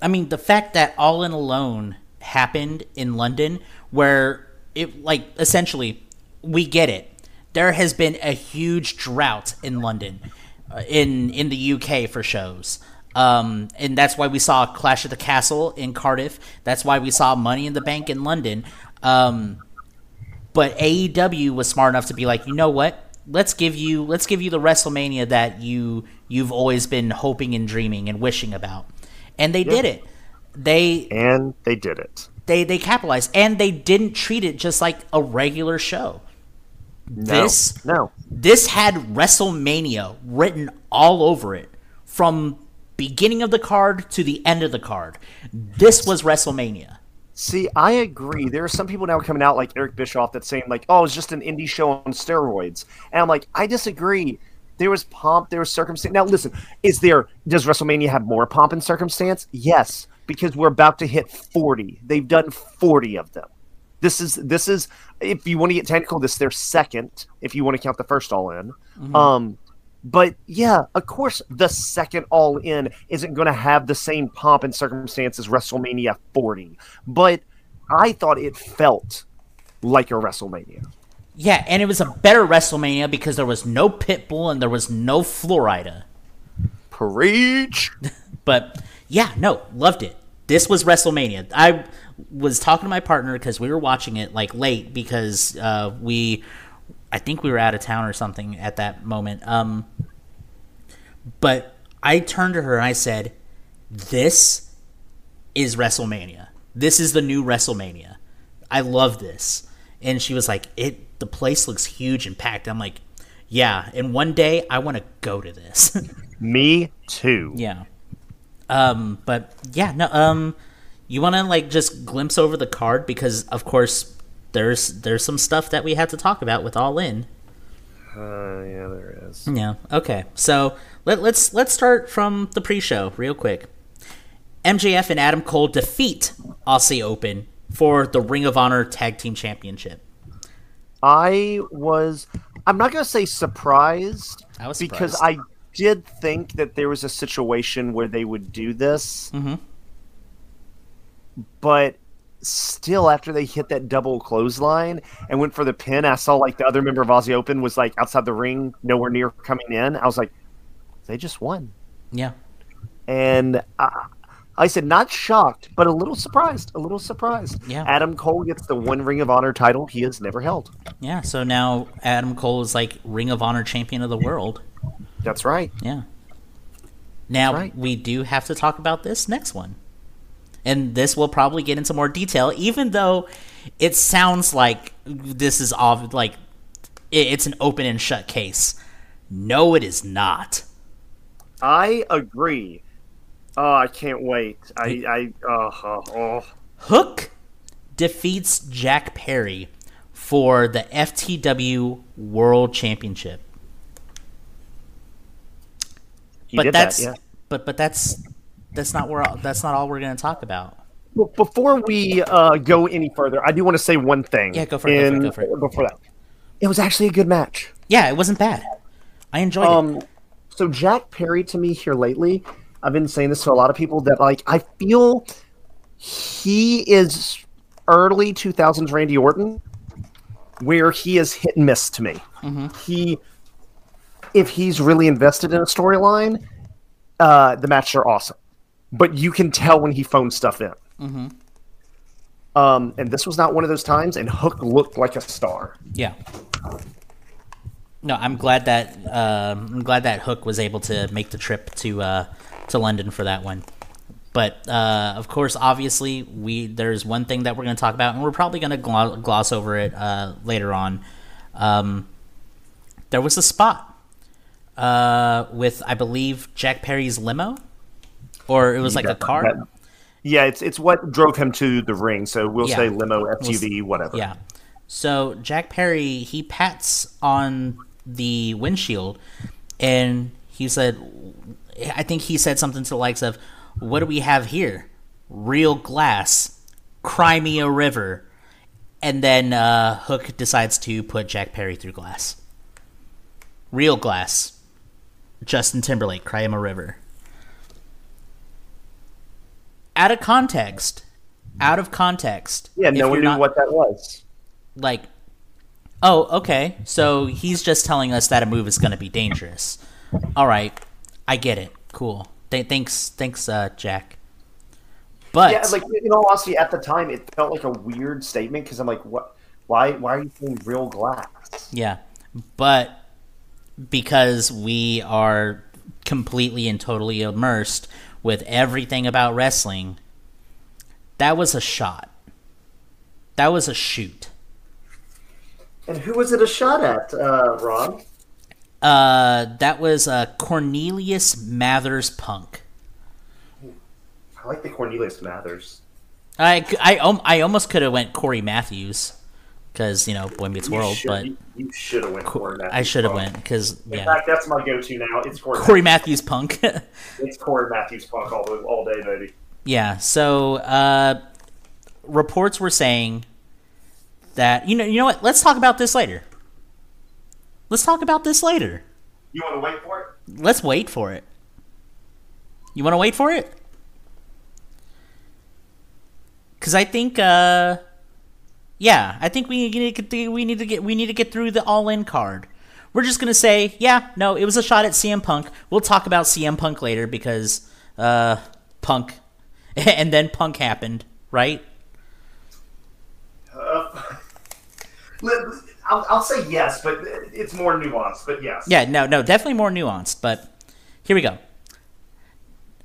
I mean, the fact that All In London happened in London, where it, like, essentially, we get it. There has been a huge drought in London, uh, in in the UK for shows. Um, and that's why we saw Clash of the Castle in Cardiff. That's why we saw Money in the Bank in London. Um, but AEW was smart enough to be like, you know what? Let's give you let's give you the WrestleMania that you you've always been hoping and dreaming and wishing about, and they did it. They And they did it. they they capitalized, and they didn't treat it just like a regular show. No, This no. this had WrestleMania written all over it from beginning of the card to the end of the card. This was WrestleMania. See, I agree. There are some people now coming out like Eric Bischoff that's saying like, "Oh, it's just an indie show on steroids," and I'm like, I disagree. There was pomp, there was circumstance. Now, listen, is there does WrestleMania have more pomp and circumstance? Yes, because we're about to hit 40. They've done 40 of them. This is this is if you want to get technical, this is their second. If you want to count the first all in, um, but yeah, of course, the second All In isn't going to have the same pomp and circumstance as WrestleMania 40. But I thought it felt like a WrestleMania. Yeah, and it was a better WrestleMania because there was no Pitbull and there was no Florida. Preach. [laughs] But yeah, no, loved it. This was WrestleMania. I was talking to my partner because we were watching it like late because uh, we, I think we were out of town or something at that moment. Um, but I turned to her and I said, "This is WrestleMania. This is the new WrestleMania. I love this." And she was like, "It. The place looks huge and packed." I'm like, "Yeah." And one day I want to go to this. [laughs] Me too. Yeah. Um, but yeah, no. Um, you want to like just glimpse over the card because, of course, there's there's some stuff that we had to talk about with All In. Uh, yeah, there is. Yeah. Okay. So let, let's let's start from the pre-show real quick. MJF and Adam Cole defeat Aussie Open for the Ring of Honor Tag Team Championship. I was. I'm not going to say surprised, I was because. I did think that there was a situation where they would do this. Mhm. But still, after they hit that double clothesline and went for the pin, I saw like the other member of Aussie Open was like outside the ring, nowhere near coming in. I was like, they just won. Yeah. And I, I said, not shocked, but a little surprised. A little surprised. Yeah. Adam Cole gets the one Ring of Honor title he has never held. Yeah. So now Adam Cole is like Ring of Honor champion of the world. That's right. Yeah. Now right. we do have to talk about this next one, and this will probably get into more detail, even though it sounds like this is all like it's an open and shut case. No, it is not. I agree. Oh, I can't wait. I, I, oh, oh, oh. Hook defeats Jack Perry for the FTW World Championship. He but did that's that, yeah. but but that's that's not where that's not all we're going to talk about. Well, before we uh, go any further, I do want to say one thing. Yeah, go for it, go for it, go for it. Before that, it was actually a good match. Yeah, it wasn't bad. I enjoyed it. Um, so Jack Perry to me here lately, I've been saying this to a lot of people that like I feel he is early 2000s Randy Orton, where he is hit and miss to me. He, if he's really invested in a storyline, uh, the matches are awesome, but you can tell when he phones stuff in. Um, and this was not one of those times, and Hook looked like a star. Yeah. No, I'm glad that um I'm glad that Hook was able to make the trip to uh, to London for that one. But uh, of course, obviously, we there's one thing that we're going to talk about, and we're probably going to glo- gloss over it uh, later on. Um, there was a spot uh, with, I believe, Jack Perry's limo, or it was like a car. That- yeah, it's it's what drove him to the ring. So we'll Yeah. say limo, SUV, whatever. Yeah. So Jack Perry he pats on the windshield, and he said, I think he said something to the likes of, "What do we have here? Real glass." Cry Me a River. And then uh, Hook decides to put Jack Perry through glass. Real glass. Justin Timberlake, Cry Him a River. Out of context. Out of context. Yeah, no one knew not- what that was. like oh okay so he's just telling us that a move is going to be dangerous all right i get it cool Th- thanks thanks uh jack but Yeah, like in all honesty, at the time, it felt like a weird statement because I'm like, what? Why? Why are you saying real glass? yeah but because we are completely and totally immersed with everything about wrestling that was a shot that was a shoot And who was it a shot at, uh, Ron? uh that was uh cornelius mathers punk I like the Cornelius Mathers. I, I, I almost could have went Corey Matthews because you know Boy Meets You World, should- but you, you should have went Corey Matthews. I should have went because yeah. In fact, that's my go-to now. It's Corey. Corey Matthews Punk. [laughs] It's Corey Matthews Punk all, all day, baby. yeah, so uh, reports were saying that you know you know what? Let's talk about this later. Let's talk about this later. You want to wait for it? Let's wait for it. You want to wait for it? Because I think, uh, yeah, I think we need to get we need to get we need to get through the all in card. We're just gonna say, yeah, no, it was a shot at CM Punk. We'll talk about CM Punk later because, uh, Punk, [laughs] and then Punk happened, right? Uh, [laughs] I'll, I'll say yes, but it's more nuanced. But yes. Yeah, no, no, definitely more nuanced. But here we go.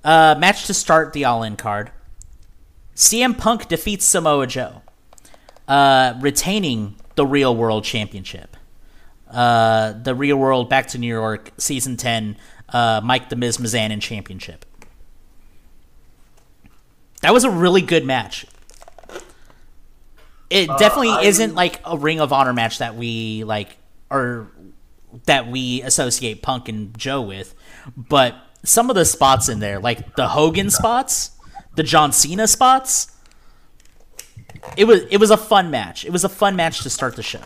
Uh, match to start the All In card. CM Punk defeats Samoa Joe, uh, retaining the Real World Championship. Uh, the Real World Back to New York Season 10 uh, Mike the Miz Mizanin Championship. That was a really good match. It definitely I- isn't like a Ring of Honor match that we like or that we associate Punk and Joe with, but some of the spots in there, like the Hogan spots, the John Cena spots, it was it was a fun match. It was a fun match to start the show.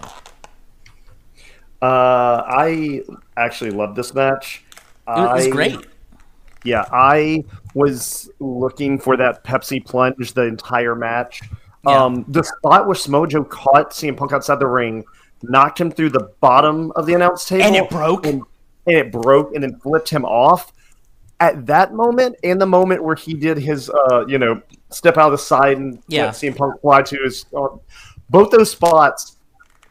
Uh, I actually love this match. It was I- great. Yeah, I was looking for that Pepsi plunge the entire match. Yeah. Um, the spot where Samoa Joe caught CM Punk outside the ring, knocked him through the bottom of the announce table, And it broke? and, and it broke, and then flipped him off. At that moment, and the moment where he did his, uh, you know, step out of the side and Yeah. let CM Punk fly to uh, both those spots.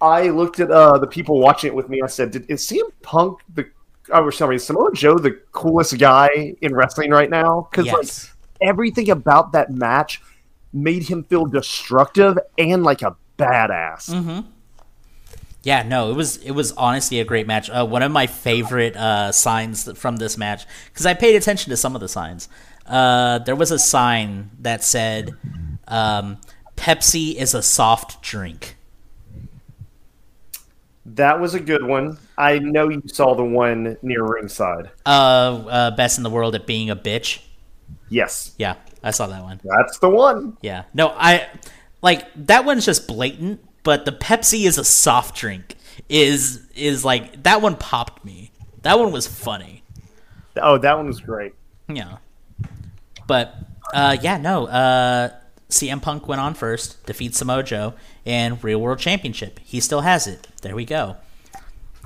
I looked at uh, the people watching it with me. I said, Did, "Is CM Punk the I was sorry, is Samoa Joe the coolest guy in wrestling right now? Because Yes. like everything about that match made him feel destructive and like a badass. Mm-hmm. Yeah, no, it was it was honestly a great match. Uh, one of my favorite uh, signs from this match because I paid attention to some of the signs. Uh, there was a sign that said, um, "Pepsi is a soft drink." That was a good one. I know you saw the one near ringside. Uh, uh, best in the world at being a bitch. Yes, Yeah, I saw that one. that's the one. Yeah, no, I like that one's just blatant, but the Pepsi is a soft drink is is like that one popped me. That one was funny. Oh, that one was great. Yeah. But uh yeah, no, uh CM Punk went on first, defeats Samoa Joe, and Real World Championship. He still has it. There we go.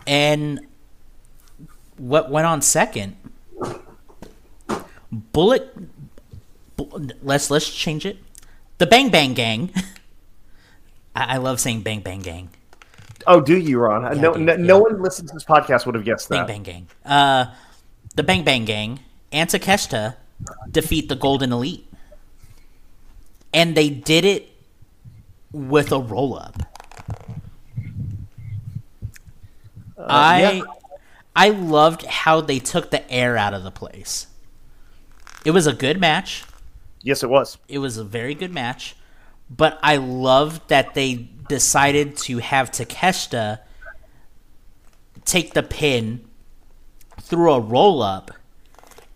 And what went on second? Bullet. Bu- let's let's change it. The Bang Bang Gang. [laughs] I, I love saying Bang Bang Gang. Oh, do you, Ron? no, dude, no, yeah. no one listening to this podcast would have guessed Bang that. Bang Bang Gang. Uh, the Bang Bang Gang and Takeshita defeat the Golden Elite, and they did it with a roll up. Uh, I yeah. I loved how they took the air out of the place. It was a good match. Yes, it was. It was a very good match, but I loved that they decided to have Takeshita take the pin through a roll up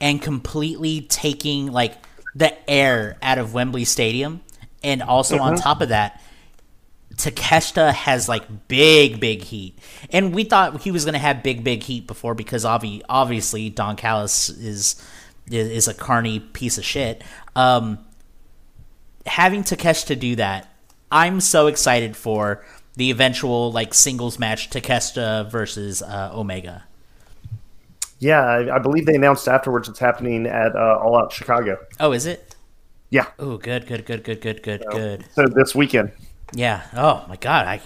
and completely taking like the air out of Wembley Stadium and also on top of that, Takeshita has like big, big heat, and we thought he was going to have big, big heat before because obvi- obviously Don Callis is is, is a carny piece of shit. Um, having Takeshita do that, I'm so excited for the eventual like singles match Takeshita versus uh, Omega. Yeah, I, I believe they announced afterwards it's happening at uh, All Out Chicago. Oh, is it? Yeah, Oh, good, good, good, good, good, good, good. so this weekend. Yeah. Oh my God, I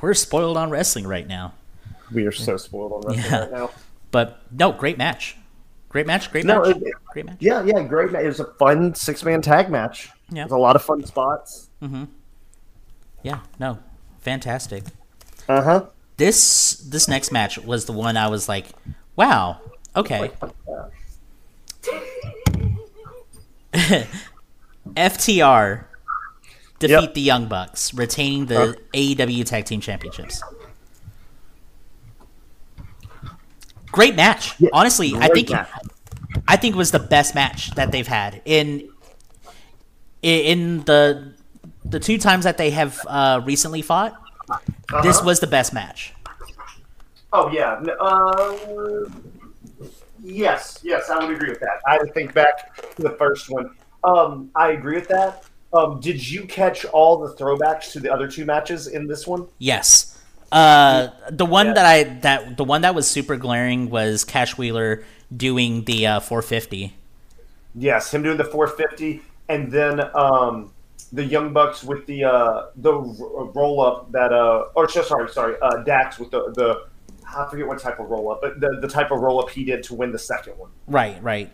we're spoiled on wrestling right now. We are so spoiled on wrestling Yeah. right now. But no, great match. Great match. Great No, match. it- great match. Yeah, yeah, great. match. It was a fun six man tag match. Yeah. A lot of fun spots. Mm-hmm. Yeah. No, fantastic. Uh huh. This this next match was the one I was like, wow. Okay. FTR [laughs] defeat Yep. The Young Bucks, retaining the AEW Tag Team Championships. Great match. Honestly, I think match. I think it was the best match that they've had in in the the two times that they have uh, recently fought. This Uh-huh. was the best match. Oh yeah. Uh, yes, yes, I would agree with that. I would think back to the first one. Um, I agree with that. Um, did you catch all the throwbacks to the other two matches in this one? Yes. Uh, the one Yeah. that I that the one that was super glaring was Cash Wheeler doing the uh, 450. Yes, him doing the 450, and then um, the Young Bucks with the uh, the roll up that uh, or so- sorry, sorry, uh, Dax with the the I forget what type of roll up, but the, the type of roll up he did to win the second one. Right, right.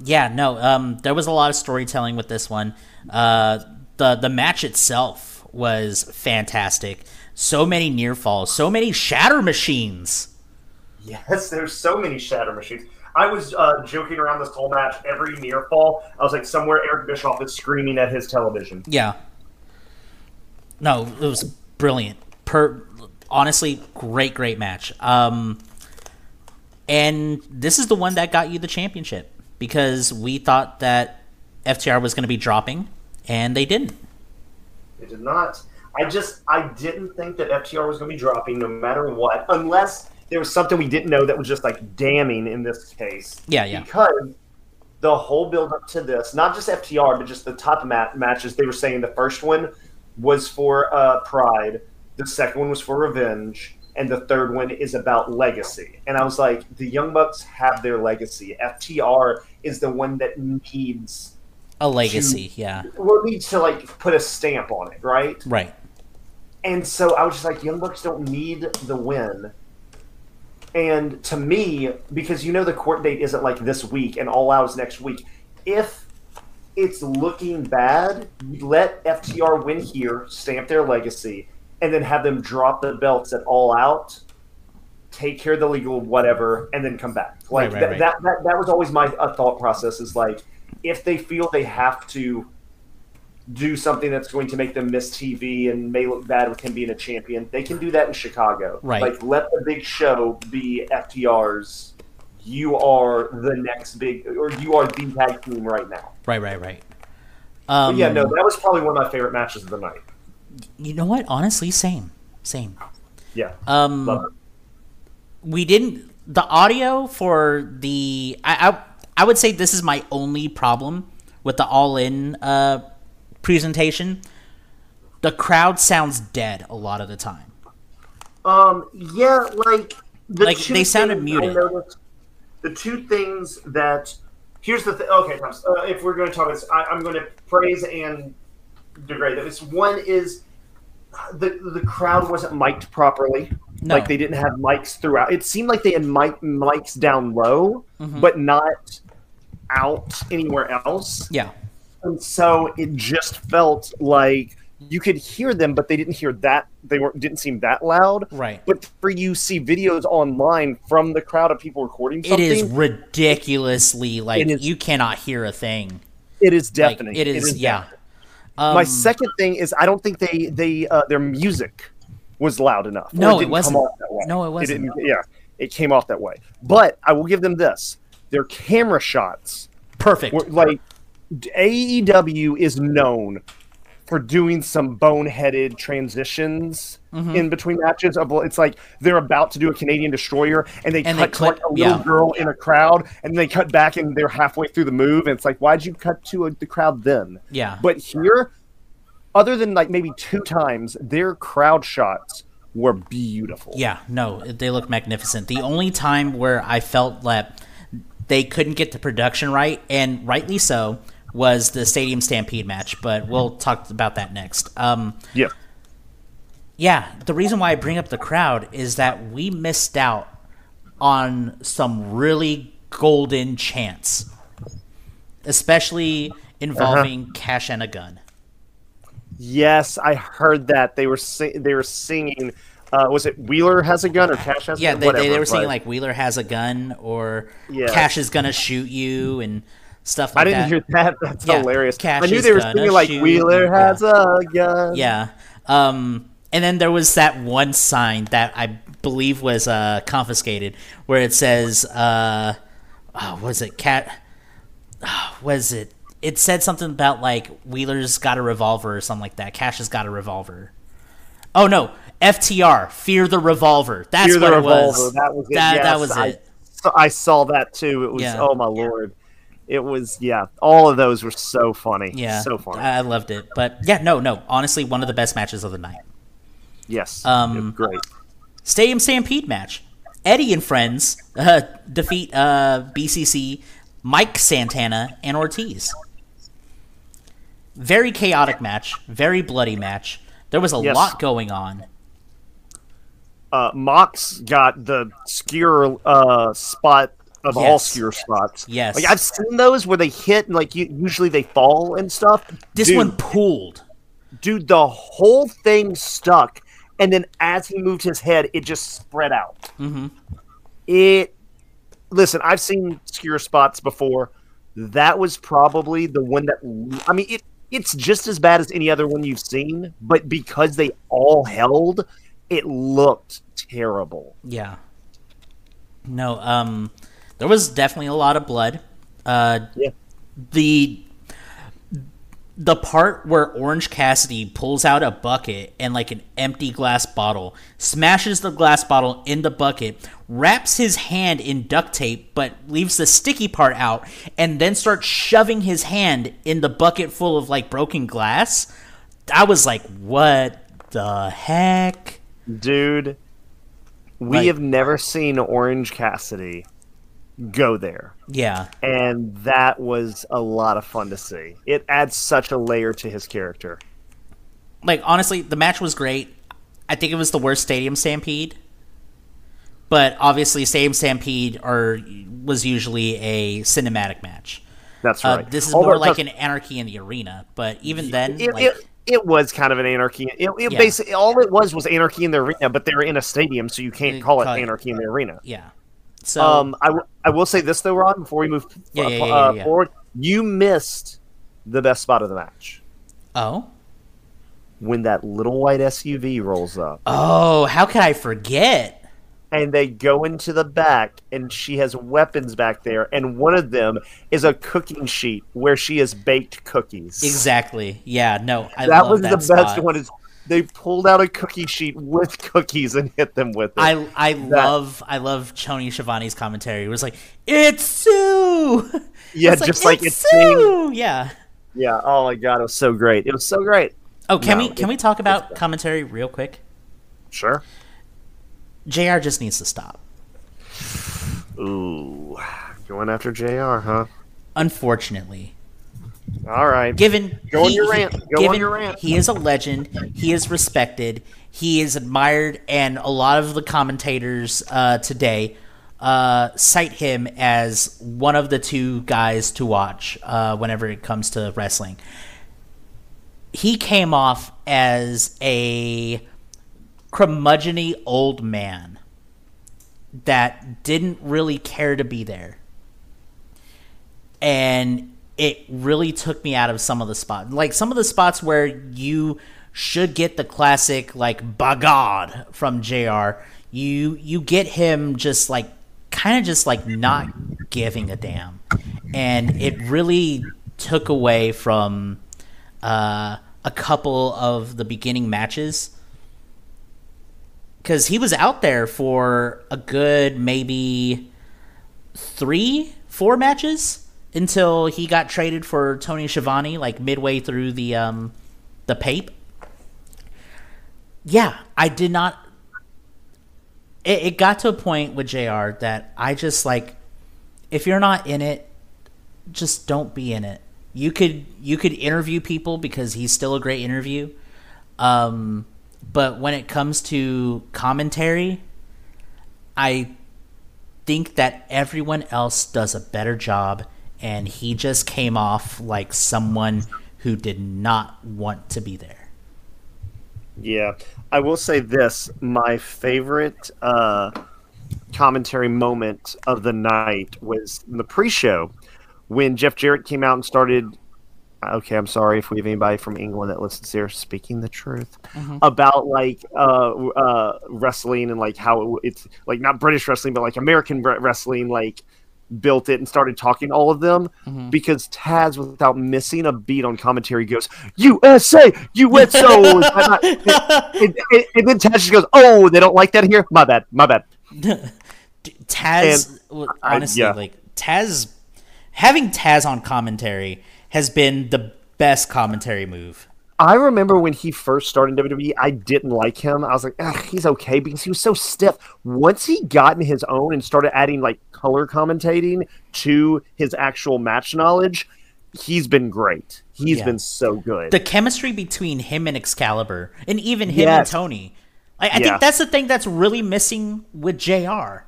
Yeah, no. Um, there was a lot of storytelling with this one. Uh, the the match itself was fantastic. So many near falls, so many shatter machines. Yes, there's so many shatter machines. I was uh, joking around this whole match. Every near fall, I was like, somewhere Eric Bischoff is screaming at his television. Yeah. No, it was brilliant. Per honestly, great, great match. Um, and this is the one that got you the championship because we thought that FTR was going to be dropping, and they didn't. They did not. I just I didn't think that FTR was going to be dropping no matter what, unless there was something we didn't know that was just like damning in this case. Yeah, yeah. Because the whole build up to this, not just FTR, but just the top mat- matches, they were saying the first one was for uh, Pride, the second one was for Revenge, and the third one is about legacy. And I was like, the Young Bucks have their legacy. FTR is the one that needs A legacy, yeah. well needs to like put a stamp on it, right? Right. And so I was just like, Young Bucks don't need the win. And to me, because you know the court date isn't like this week and All Out is next week, if it's looking bad, let FTR win here, stamp their legacy, and then have them drop the belts at All Out, take care of the legal whatever, and then come back. Like Right, right, that, right. that, that that was always my uh, thought process is like, if they feel they have to do something that's going to make them miss TV and may look bad with him being a champion, they can do that in Chicago. Right. Like let the big show be FTR's. You are the next big, or you are the tag team right now. Right, right, right. Um, yeah, no, that was probably one of my favorite matches of the night. You know what? Honestly, same. Same. Yeah, Um, we didn't the audio for the I, I I would say this is my only problem with the all in uh presentation. The crowd sounds dead a lot of the time. Um, yeah, like the Like, they sounded muted. Noticed- the two things that here's the thing. Okay, Thomas, uh, if we're going to talk about this, I, I'm going to praise and degrade this. One is the the crowd wasn't mic'd properly. No. Like they didn't have mics throughout. It seemed like they had mic, mics down low, Mm-hmm. but not out anywhere else. Yeah. And so it just felt like you could hear them, but they didn't hear that. They weren't didn't seem that loud. Right. But for you see videos online from the crowd of people recording It is ridiculously like It is- you cannot hear a thing. it is Like, deafening. it is, yeah. deafening. Um, My second thing is I don't think they they uh, their music was loud enough. No, it didn't wasn't. That way. No, it wasn't. didn't, yeah, it came off that way. But I will give them this: their camera shots perfect. were like AEW is known for doing some boneheaded transitions Mm-hmm. in between matches. Of it's like they're about to do a Canadian destroyer, and they And cut they like clip- a little yeah. girl in a crowd, and they cut back, and they're halfway through the move, and it's like, why'd you cut to a, the crowd then? Yeah. But here, other than like maybe two times, their crowd shots were beautiful. Yeah, no, they look magnificent. The only time where I felt that they couldn't get the production right, and rightly so, was the Stadium Stampede match. But we'll talk about that next. Um, Yeah. yeah, the reason why I bring up the crowd is that we missed out on some really golden chance, especially involving Cash and a Gun. Yes, I heard that they were they were singing. Uh, was it Wheeler has a gun or Cash has? a Yeah, gun? they, they, they were saying but like Wheeler has a gun or Yeah. Cash is gonna shoot you and stuff like that. I didn't that. hear that. [laughs] That's Yeah, hilarious. Cash I knew they were singing like Wheeler has a gun. Yeah. Um, and then there was that one sign that I believe was uh, confiscated where it says, uh, oh, was it cat? Oh, was it? It said something about like Wheeler's got a revolver or something like that. Cash has got a revolver. Oh no, FTR, fear the revolver. That's Fear the what it revolver. was. That was it. That, that was I, it. I saw that too. It was Yeah. oh my lord. It was yeah. All of those were so funny. Yeah, so funny. I loved it. But yeah, no, no. Honestly, one of the best matches of the night. yes. um, great. Stadium Stampede match. Eddie and friends uh, defeat uh, BCC, Mike Santana, and Ortiz. Very chaotic match, very bloody match. There was a Yes. lot going on. Uh, Mox got the skewer uh, spot of all Yes. spots. Yes. Like I've seen those where they hit and like you, usually they fall and stuff. This Dude, one pulled. dude, the whole thing stuck, and then as he moved his head, it just spread out. Mm-hmm. It. Listen, I've seen skewer spots before. That was probably the one that. I mean, it. It's just as bad as any other one you've seen, but because they all held, it looked terrible. Yeah. No, um, there was definitely a lot of blood. Uh, Yeah. the the part where Orange Cassidy pulls out a bucket and like an empty glass bottle, smashes the glass bottle in the bucket, wraps his hand in duct tape but leaves the sticky part out and then starts shoving his hand in the bucket full of like broken glass. I was like, "What the heck?" Dude, we Like- have never seen Orange Cassidy go there. Yeah. And that was a lot of fun to see. It adds such a layer to his character. like honestly, the match was great. I think it was the worst Stadium Stampede, but obviously, Stadium Stampede are was usually a cinematic match. That's Uh, right. this is Although more like an Anarchy in the Arena, but even then, It, like, it, it was kind of an anarchy. It, it Yeah. basically all it was was anarchy in the arena, but they were in a stadium, so you can't You call it call it- anarchy in the arena. yeah. So Um, I, w- I will say this though, Ron, before we move Yeah, uh, yeah, yeah, uh, yeah, yeah. forward, you missed the best spot of the match oh when that little white SUV rolls up. oh, how could I forget? and they go into the back and she has weapons back there and one of them is a cooking sheet where she has baked cookies Exactly. Yeah. No, I that was that the spot. best one is they pulled out a cookie sheet with cookies and hit them with it I I love I love Tony Schiavone's commentary. It was like it's Sue. [laughs] Yeah, It's just like it's it's saying- Sue. Yeah. yeah oh my god it was so great it was so great Oh, can No, we can it- we talk about commentary real quick? sure Jr. just needs to stop. ooh going after jr huh Unfortunately, all right given Go on he- your rant. Go on your rant. he is a legend, he is respected, he is admired, and a lot of the commentators uh, today uh, cite him as one of the two guys to watch uh, whenever it comes to wrestling. He came off as a curmudgeony old man that didn't really care to be there and it really took me out of some of the spots. Like some of the spots where you should get the classic like "bagad" from Jr. You you get him just like kind of just like not giving a damn, and it really took away from uh, a couple of the beginning matches because he was out there for a good maybe three, four matches until he got traded for Tony Schiavone, like midway through the um, the pape. Yeah, I did not. It, it got to a point with Jr. that I just like, if you're not in it, just don't be in it. You could you could interview people because he's still a great interview. Um, but when it comes to commentary, I think that everyone else does a better job, and he just came off like someone who did not want to be there. Yeah, I will say this: my favorite uh, commentary moment of the night was in the pre-show when Jeff Jarrett came out and started. Okay, I'm sorry if we have anybody from England that listens here speaking the truth Mm-hmm. about like uh, uh, wrestling and like how it's like not British wrestling but like American wrestling like built it and started talking all of them Mm-hmm. because Taz without missing a beat on commentary goes USA USA and, and, and- and then Taz just goes oh they don't like that here my bad my bad [laughs] Taz, And w- I- honestly, yeah. like Taz, having Taz on commentary has been the best commentary move. I remember when he first started in WWE, I didn't like him. I was like, he's okay because he was so stiff. Once he got in his own and started adding like color commentating to his actual match knowledge, he's been great. He's Yeah. been so good. The chemistry between him and Excalibur, and even him Yes. and Tony, I, I Yeah. think that's the thing that's really missing with Jr.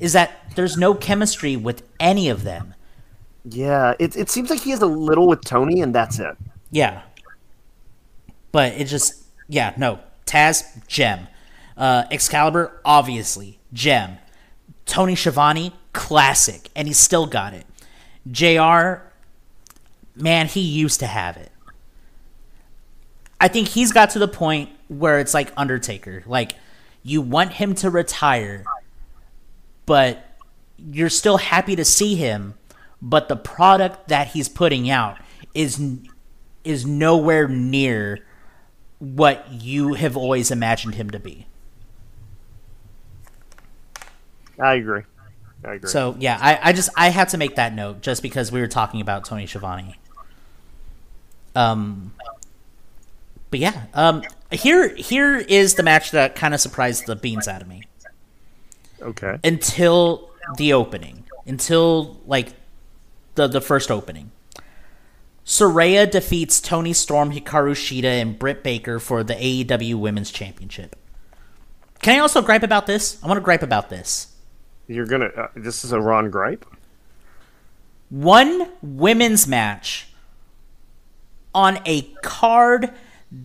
Is that there's no chemistry with any of them. yeah, it, it seems like he has a little with Tony, and that's it. Yeah. But it just yeah, no. Taz, gem. Uh Excalibur, obviously, gem. Tony Schiavone, classic, and he still got it. JR, man, he used to have it. I think he's got to the point where it's like Undertaker. Like, you want him to retire, but you're still happy to see him, but the product that he's putting out is is nowhere near what you have always imagined him to be. I agree. I agree. So yeah, I, I just I had to make that note just because we were talking about Tony Schiavone. Um, but yeah, um, here here is the match that kind of surprised the beans out of me okay. until the opening, until like the the first opening. Saraya defeats Toni Storm, Hikaru Shida, and Britt Baker for the AEW Women's Championship. Can I also gripe about this? I want to gripe about this. You're gonna. Uh, this is a Ron gripe. one women's match on a card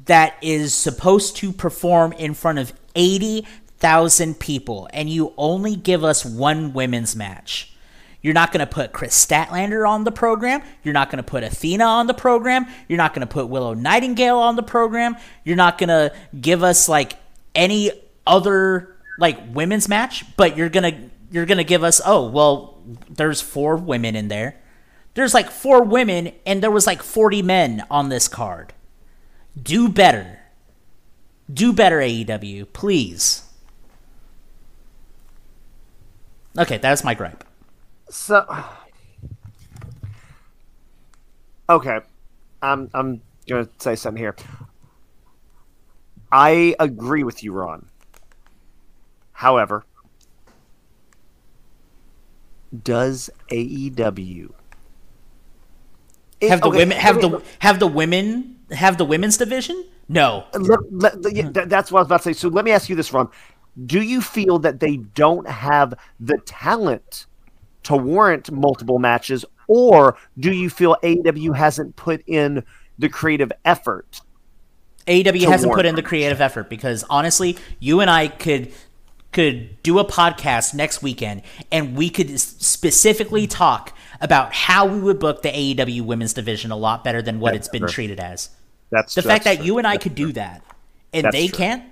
that is supposed to perform in front of 80,000 people, and you only give us one women's match. You're not going to put Kris Statlander on the program. You're not going to put Athena on the program. You're not going to put Willow Nightingale on the program. You're not going to give us like any other like women's match, but you're going to you're going to give us oh, well, there's four women in there. There's like four women and there was like 40 men on this card. Do better. Do better AEW, please. Okay, that's my gripe. So, okay, I'm I'm gonna say something here. I agree with you, Ron. However, does AEW It- Have the okay, women have the have the women have the women's division? No. let, let- yeah, that's what I was about to say. So let me ask you this, Ron. Do you feel that they don't have the talent to warrant multiple matches, or do you feel AEW hasn't put in the creative effort? AEW hasn't put in the creative effort because honestly, you and I could could do a podcast next weekend and we could specifically talk about how we would book the AEW women's division a lot better than what That's it's been true. treated as. That's The fact that true. you and I That's could true. do that and they true. can't,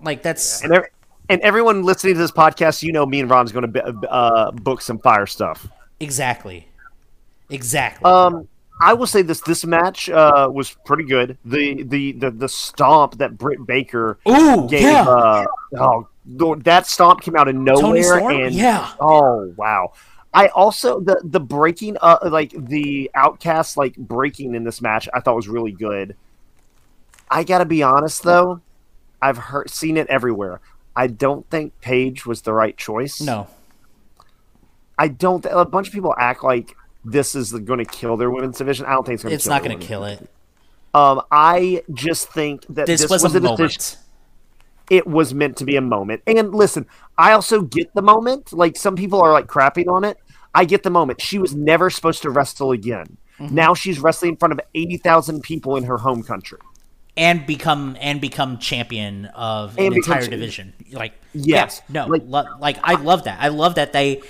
like that's and every, and everyone listening to this podcast, you know, me and Ron's going to uh, book some fire stuff. exactly, exactly. Um, I will say this: this match uh, was pretty good. The, the the the stomp that Britt Baker Ooh, gave. yeah. Uh, oh, th- that stomp came out of nowhere. And Yeah. Oh wow. I also the the breaking uh like the outcast like breaking in this match I thought was really good. I gotta be honest though, I've heard seen it everywhere. I don't think Paige was the right choice. No. I don't. A bunch of people act like this is going to kill their women's division. I don't think it's going to. It's not going to kill it. Um, I just think that This, this, was, was, a a decision. moment. It was meant to be a moment. And listen, I also get the moment. Like some people are like crapping on it. I get the moment. She was never supposed to wrestle again. Mm-hmm. Now she's wrestling in front of eighty thousand people in her home country. And become and become champion of And an entire cha- division. Like Yes. yeah, no, Like- like, like I love that. I love that they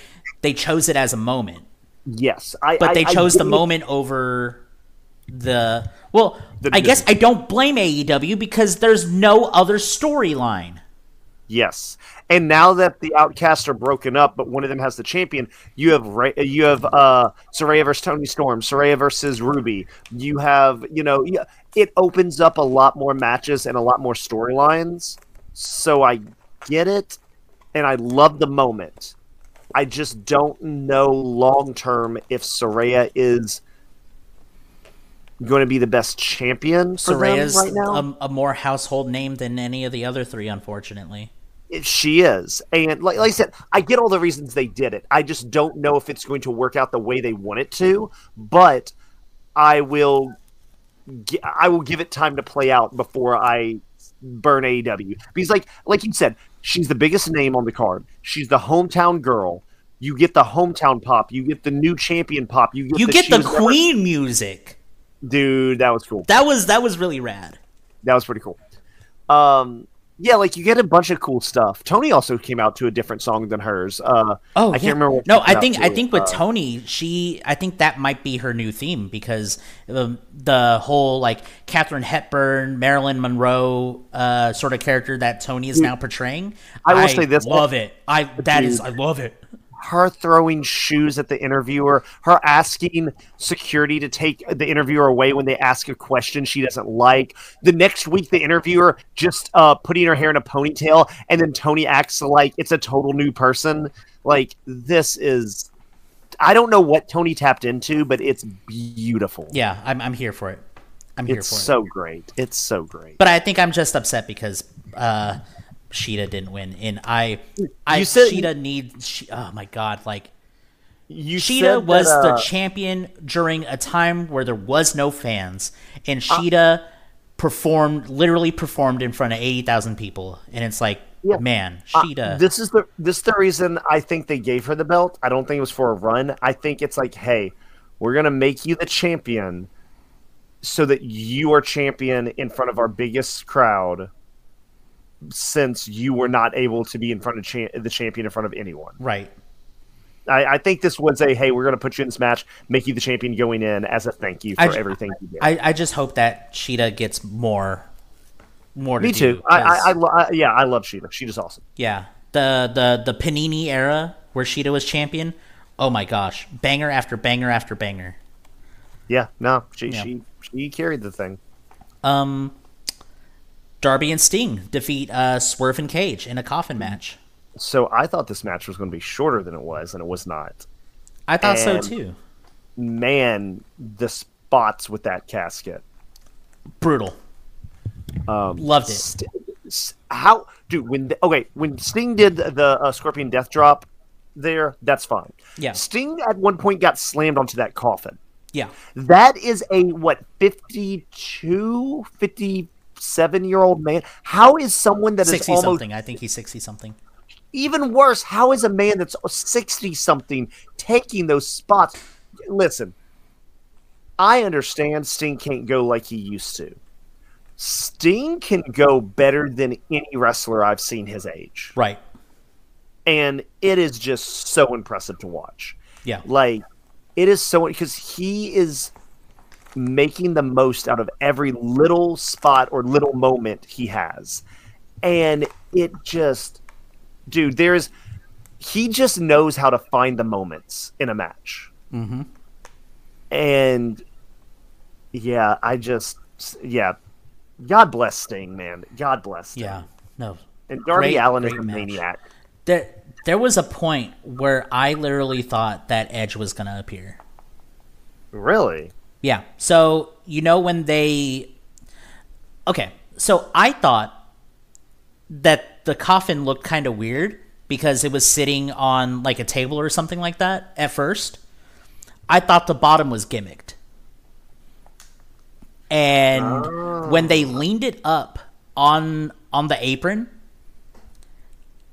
they chose it as a moment, Yes, I. but they I chose get the moment over the. Well, The I guess I don't blame AEW because there's no other storyline. Yes, and now that the outcasts are broken up, but one of them has the champion, you have Ray, you have uh, Saraya versus Toni Storm, Saraya versus Ruby. You have you know it opens up a lot more matches and a lot more storylines. So I get it, and I love the moment. I just don't know long term if Saraya is going to be the best champion Saraya's right now. a, a more household name than any of the other three, unfortunately. She is, and like, like I said, I get all the reasons they did it. I just don't know if it's going to work out the way they want it to. But I will, gi- I will give it time to play out before I burn AEW because, like, like you said, she's the biggest name on the card. She's the hometown girl. You get the hometown pop. You get the new champion pop. You get You the, get the Queen music. dude. That was cool. That was that was really rad. That was pretty cool. Um, yeah, like you get a bunch of cool stuff. Toni also came out to a different song than hers. Uh, Oh, I can't yeah. remember. What No, I think I think with Uh, Toni, she I think that might be her new theme because um, the whole like Katharine Hepburn, Marilyn Monroe uh, sort of character that Toni is now portraying. I will say this- love it. I that is Dude. I love it. Her throwing shoes at the interviewer, her asking security to take the interviewer away when they ask a question she doesn't like. The next week, the interviewer just uh, putting her hair in a ponytail, and then Toni acts like it's a total new person. Like this is, I don't know what Toni tapped into, but it's beautiful. Yeah, I'm I'm here for it. I'm here it's for it. It's so great. It's so great. But I think I'm just upset because uh Shida didn't win, and I I You said- Shida needs. She, oh my god, like You Shida was that, the uh, champion during a time where there was no fans, and Shida performed literally performed in front of eighty thousand people, and it's like, Yeah. man, Uh, Shida. this is the this is the reason I think they gave her the belt. I don't think it was for a run. I think it's like, hey, we're gonna make you the champion, so that you are champion in front of our biggest crowd. Since you were not able to be in front of cha- the champion in front of anyone, right. I, I think this was a hey, we're gonna put you in this match, make you the champion going in as a thank you for I- everything you did. I, I just hope that Shida gets more, more. Me do, too. I, 'cause- I, I, lo- I yeah, I love Shida. Shida's awesome. Yeah, the the the Panini era where Shida was champion. Oh my gosh, banger after banger after banger. Yeah, no, she Yeah. she she carried the thing. Um, Darby and Sting defeat uh, Swerve and Cage in a coffin match. So I thought this match was going to be shorter than it was, and it was not. I thought so too. Man, the spots with that casket. Brutal. Um, Loved it. St- how, dude? When the, okay, when Sting did the uh, Scorpion Death Drop, there, that's fine. Yeah. Sting at one point got slammed onto that coffin. Yeah. That is a what 52, 57 year old man. How is someone that is Sixty almost something. I think he's sixty something. even worse, how is a man that's 60 something taking those spots? Listen, I understand Sting can't go like he used to. Sting can go better than any wrestler I've seen his age. Right. And it is just so impressive to watch. Yeah. Like, it is so because he is making the most out of every little spot or little moment he has. And it just, dude, there's, he just knows how to find the moments in a match. Mm-hmm. And Yeah, I just yeah. God bless Sting, man. God bless. Sting. Yeah, no. And Darby Great- Allin is a match. maniac. There, there was a point where I literally thought that Edge was gonna appear. Really? Yeah. So you know when they, okay. So I thought that the coffin looked kind of weird because it was sitting on like a table or something like that at first. I thought the bottom was gimmicked. And when they leaned it up on on the apron,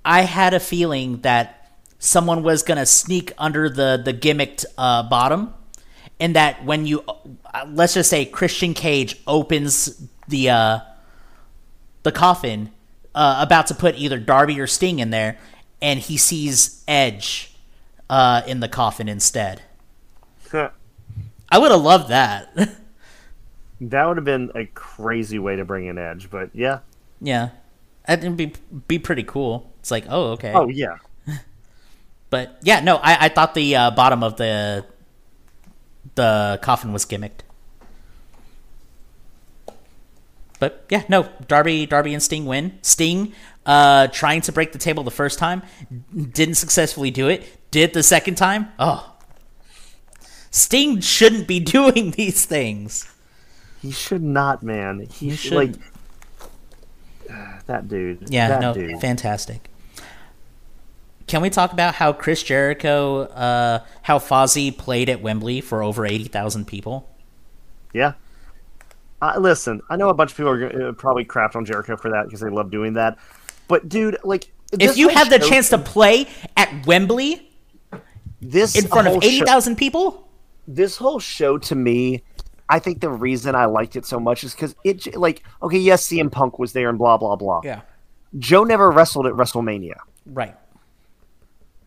I had a feeling that someone was gonna sneak under the the gimmicked uh, bottom, and that when you uh, let's just say Christian Cage opens the uh, the coffin, uh, about to put either Darby or Sting in there, and he sees Edge uh, in the coffin instead. I would have loved that. [laughs] That would have been a crazy way to bring in Edge, but yeah. yeah, that'd be be pretty cool. It's like, oh, okay. Oh yeah. [laughs] But yeah, no, I, I thought the uh, bottom of the the coffin was gimmicked. But yeah, no, Darby Darby and Sting win. Sting uh trying to break the table the first time, didn't successfully do it. Did the second time? Oh. Shouldn't shouldn't be [laughs] doing these things. He should not, man. He, He should like [sighs] that dude. Yeah, no, dude. fantastic. Can we talk about how Chris Jericho, uh, how Fozzy played at Wembley for over eighty thousand people? Yeah. Uh, listen, I know a bunch of people are gonna, uh, probably crapped on Jericho for that because they love doing that. But dude, like, If you have the show- chance to play at Wembley this in front of eighty thousand people, this whole show to me, I think the reason I liked it so much is because it, like, okay, yes, CM Punk was there and blah blah blah. yeah, Joe never wrestled at WrestleMania, right.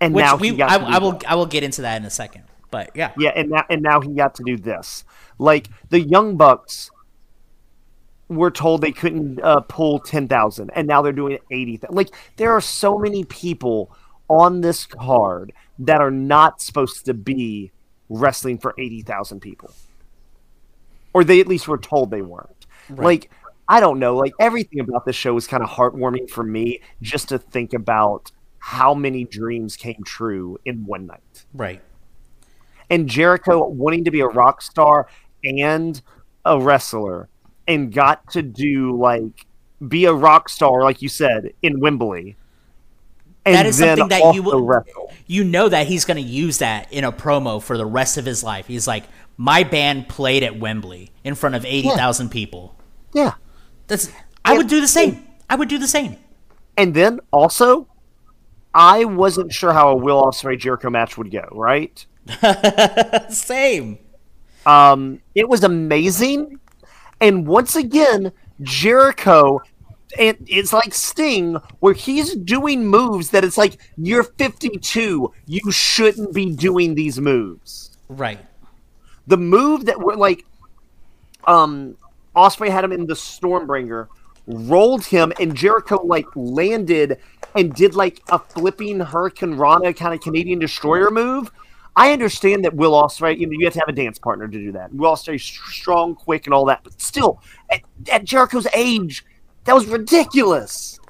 And Which now we, he got I, I will, that. I will get into that in a second. But yeah, Yeah, and now and now he got to do this. Like the Young Bucks were told they couldn't uh, pull ten thousand, and now they're doing eighty. Like there are so many people on this card that are not supposed to be wrestling for eighty thousand people, or they at least were told they weren't. Like I don't know. Like everything about this show was kind of heartwarming for me, just to think about how many dreams came true in one night right. and Jericho wanting to be a rock star and a wrestler and got to do like be a rock star like you said in Wembley. And That is something that you wrestle. You know that he's going to use that in a promo for the rest of his life. He's like, my band played at Wembley in front of eighty thousand people. Yeah. That's. I would do the same. I would do the same. And then also I wasn't sure how a Will Ospreay Jericho match would go, right? [laughs] Same. Um, it was amazing. And once again, Jericho, and it's like Sting, where he's doing moves that it's like, you're 52. You shouldn't be doing these moves. Right. The move that were like, um, Ospreay had him in the Stormbringer, rolled him, and Jericho like landed and did like a flipping Hurricanrana kind of Canadian Destroyer move. I understand that Will Ospreay, you know, you have to have a dance partner to do that. Will Ospreay strong, quick, and all that, but still, at, at Jericho's age, that was ridiculous.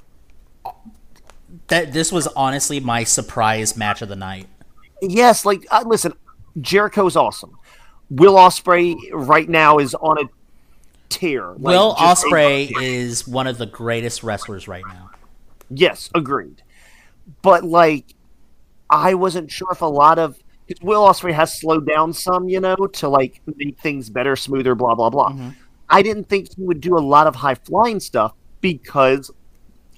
That this was honestly my surprise match of the night. Yes, like uh, listen, Jericho's awesome. Will Ospreay right now is on a tear. like, Will Ospreay is one of the greatest wrestlers right now. Yes, agreed. But like, I wasn't sure if a lot of because Will Ospreay has slowed down some, you know, to like make things better, smoother, blah blah blah. I didn't think he would do a lot of high flying stuff because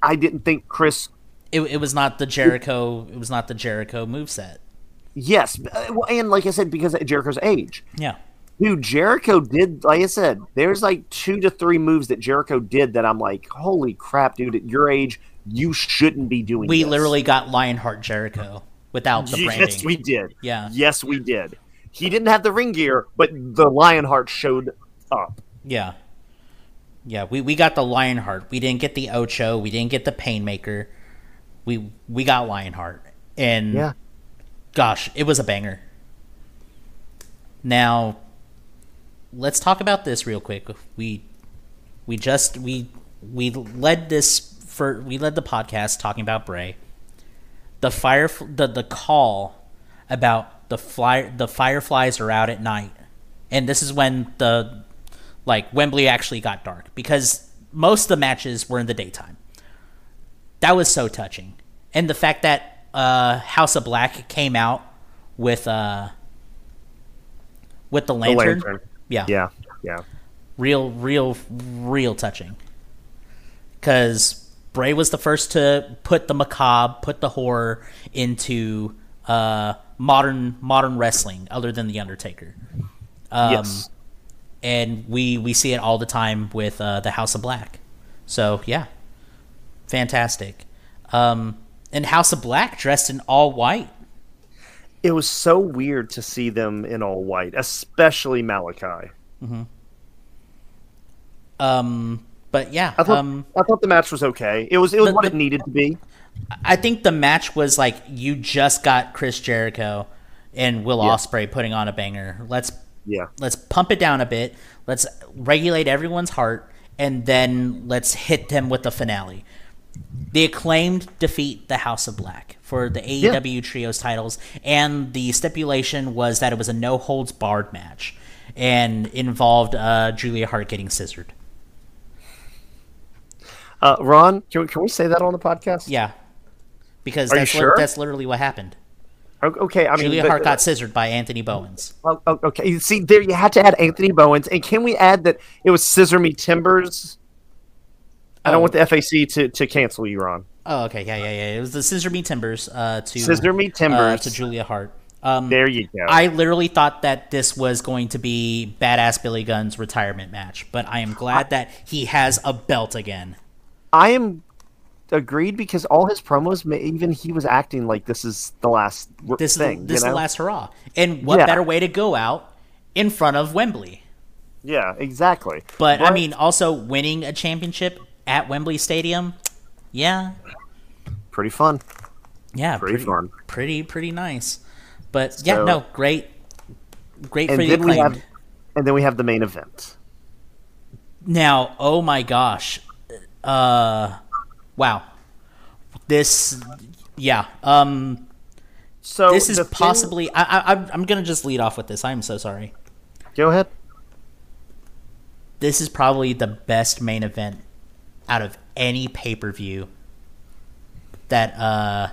I didn't think Chris. It, it was not the Jericho. It was not the Jericho moveset. Yes, uh, and like I said, because of Jericho's age, Yeah. Dude, Jericho did. Like I said, there's like two to three moves that Jericho did that I'm like, holy crap, dude! At your age, you shouldn't be doing. We this. literally got Lionheart Jericho without the branding. Yes, we did. Yeah. Yes, we did. He didn't have the ring gear, but the Lionheart showed up. Yeah. Yeah, we, we got the Lionheart. We didn't get the Ocho. We didn't get the Painmaker. We we got Lionheart. And yeah. gosh, it was a banger. Now let's talk about this real quick. We we just we we led this for we led the podcast talking about Bray. The fire the the call about the fly the fireflies are out at night, and this is when the like Wembley actually got dark because most of the matches were in the daytime. That was so touching, and the fact that uh, House of Black came out with uh with the lantern, The lantern. Yeah, Yeah, yeah. real, real, real touching. Because Bray was the first to put the macabre, put the horror into uh, modern modern wrestling, other than the Undertaker. Um, yes. and we we see it all the time with uh, the House of Black. So yeah, fantastic. Um, and House of Black dressed in all white. It was so weird to see them in all white, especially Malakai. Um, but yeah, I thought, um, I thought the match was okay. It was it was what the- it needed to be. I think the match was like you just got Chris Jericho and Will Yeah. Ospreay putting on a banger. Let's Yeah. let's pump it down a bit. Let's regulate everyone's heart, and then let's hit them with the finale. The acclaimed defeat the House of Black for the AEW trios titles, and the stipulation was that it was a no holds barred match and involved uh, Julia Hart getting scissored. Uh, Ron, can we, can we say that on the podcast? Yeah, because Are that's li- that's literally what happened. Okay. I mean, Julia but- Hart got scissored by Anthony Bowens. Oh, oh, okay. You See, there you had to add Anthony Bowens, and can we add that it was Scissor Me Timbers? I don't Oh. want the FAC to, to cancel you, Ron. Oh, okay, yeah, yeah, yeah. It was the Scissor Me Timbers uh, to Scissor Me uh, Timbers. to Julia Hart. Um, There you go. I literally thought that this was going to be Badass Billy Gunn's retirement match, but I am glad that he has a belt again. I am agreed because all his promos, even he was acting like this is the last This thing. is this is you the last hurrah, and what Yeah. better way to go out in front of Wembley? Yeah, exactly. But I mean, also winning a championship at Wembley Stadium, yeah, pretty fun. yeah, Pretty fun. pretty pretty nice. But yeah, no, great, great And for the then we acclaimed. have, and then we have the main event. Now, oh my gosh. Uh wow. This yeah. Um So this is the thing- possibly I I I'm- I'm going to just lead off with this. I'm so sorry. Go ahead. This is probably the best main event out of any pay-per-view that uh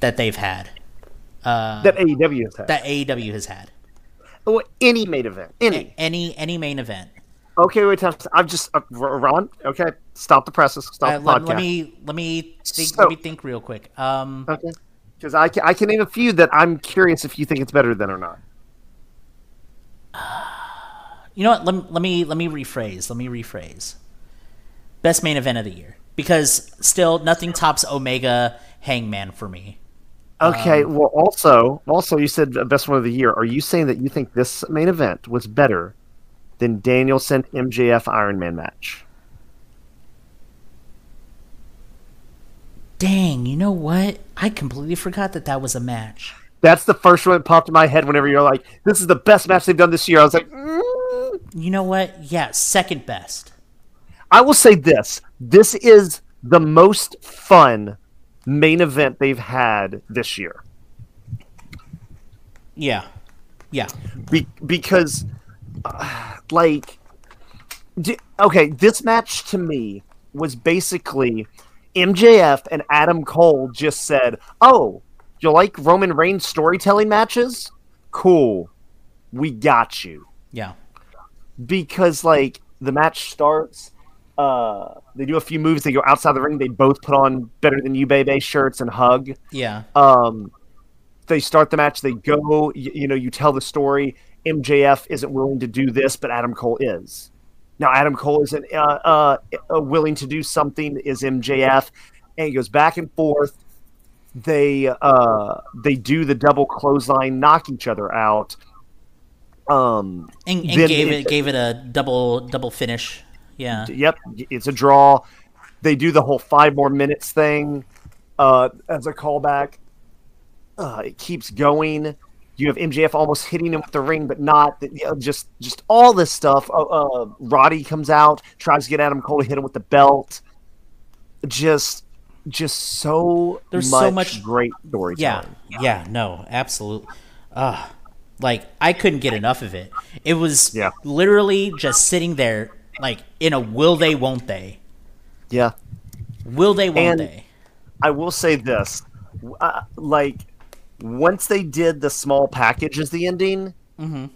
that they've had. Uh That AEW has had. that AEW has had. Oh, any main event. Any. Any any main event. Okay, wait. I'm just uh, Ron. Okay, stop the presses. Stop Uh, the let, podcast. let me let me think, So- let me think real quick. Um Okay. Because I can, I can name a few that I'm curious if you think it's better than or not. [sighs] You know what? Let, let me let me rephrase. Let me rephrase. Best main event of the year because still nothing tops Omega Hangman for me. Okay. Um, well, also, also, you said best one of the year. Are you saying that you think this main event was better than Danielson MJF Iron Man match? Dang, you know what? I completely forgot that that was a match. That's the first one that popped in my head whenever you're like, "This is the best match they've done this year." I was like, mm. You know what? Yeah, second best. I will say this: this is the most fun main event they've had this year. Yeah, yeah. Be- because uh, like d- okay this match to me was basically mjf and adam cole just said oh you like roman reigns storytelling matches cool we got you Yeah. because like the match starts uh they do a few moves they go outside the ring they both put on better than you baby shirts and hug Yeah. um, they start the match. They go. You, you know, you tell the story. MJF isn't willing to do this, but Adam Cole is. Now Adam Cole isn't uh, uh, uh, willing to do something. Is MJF, and it goes back and forth. They uh, they do the double clothesline, knock each other out. Um, And, and gave it- it gave it a double double finish. Yeah. Yep, it's a draw. They do the whole five more minutes thing uh, as a callback. Uh, it keeps going. You have MJF almost hitting him with the ring, but not. You know, just just all this stuff. Uh, uh, Roddy comes out, tries to get Adam Cole to hit him with the belt. Just just so There's much so much- great Yeah, yeah, no, absolutely. Uh, like I couldn't get enough of it. It was Yeah. literally just sitting there, like in a will they, won't they? yeah. Will they, won't And- they? I will say this, uh, like once they did the small package as the ending, Mm-hmm.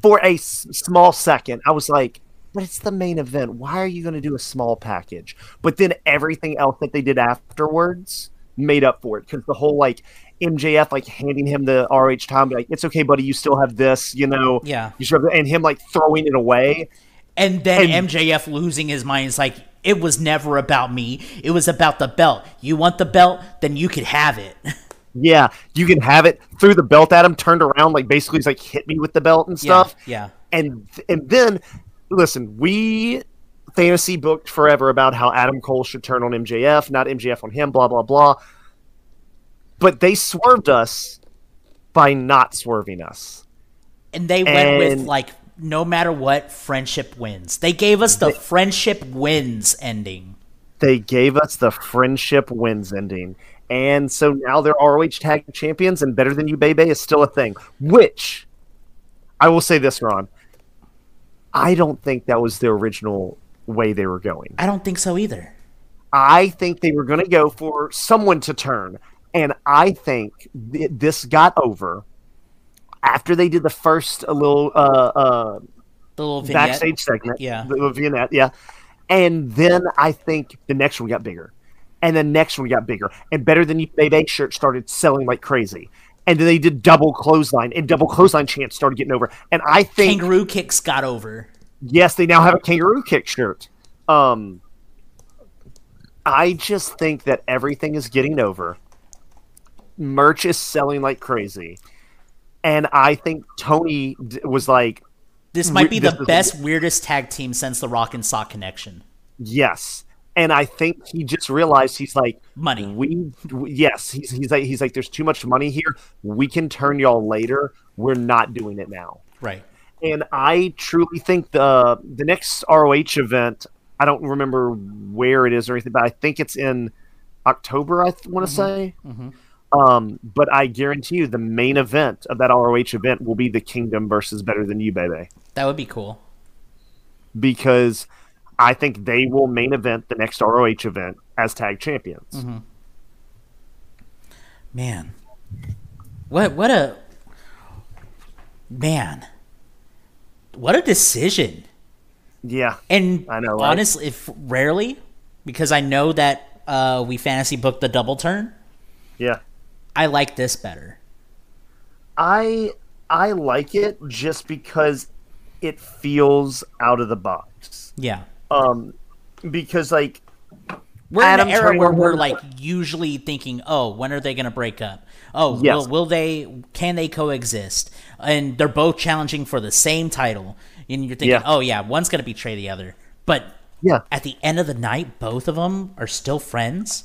for a s- small second, I was like, "But it's the main event. Why are you going to do a small package?" But then everything else that they did afterwards made up for it because the whole like MJF like handing him the RH time, like it's okay, buddy, you still have this, you know, Yeah. you and him like throwing it away. And then And- MJF losing his mind. is like it was never about me. It was about the belt. You want the belt, then you could have it. [laughs] Yeah, you can have it. Threw the belt at him, turned around, like basically he's like hit me with the belt and stuff. Yeah, and and then listen, we fantasy booked forever about how Adam Cole should turn on MJF, not MJF on him, blah blah blah. But they swerved us by not swerving us. and they went with like no matter what, friendship wins. They gave us the friendship wins ending. They gave us the friendship wins ending. And so now they're ROH tag champions and better than you Bebe is still a thing. Which I will say this, Ron. I don't think that was the original way they were going. I don't think so either. I think they were going to go for someone to turn. And I think th- this got over after they did the first little uh, uh, The little vignette. backstage segment. Yeah. The little vignette, yeah. And then I think the next one got bigger. And the next one got bigger. And Better Than You Baby shirt started selling like crazy. And then they did double clothesline, and double clothesline chants started getting over. And I think Kangaroo kicks got over. yes, they now have a kangaroo kick shirt. Um, I just think that everything is getting over. Merch is selling like crazy, and I think Tony was like, This might be the this is- best, weirdest tag team since the Rock and Sock connection. "Yes," and I think he just realized he's like, Money. We, we yes, he's he's like he's like, there's too much money here. We can turn y'all later. We're not doing it now. Right. and I truly think the the next ROH event. I don't remember where it is or anything, but I think it's in October. I th- want to mm-hmm. say. Mm-hmm. Um, but I guarantee you, the main event of that ROH event will be the Kingdom versus Better Than You, baby, That would be cool. because I think they will main event the next ROH event as tag champions. Mm-hmm. Man. What what a man. What a decision. Yeah, And I know, right? honestly, if rarely, because I know that uh, we fantasy booked the double turn, yeah. I like this better. I I like it just because it feels out of the box. Yeah. Um, because like We're Adam in an era where we're like usually thinking, oh, when are they going to break up? Oh, Yes. will, will they? Can they coexist? And they're both challenging for the same title, and you're thinking, Yeah. oh yeah, one's going to betray the other. But yeah, at the end of the night, both of them are still friends.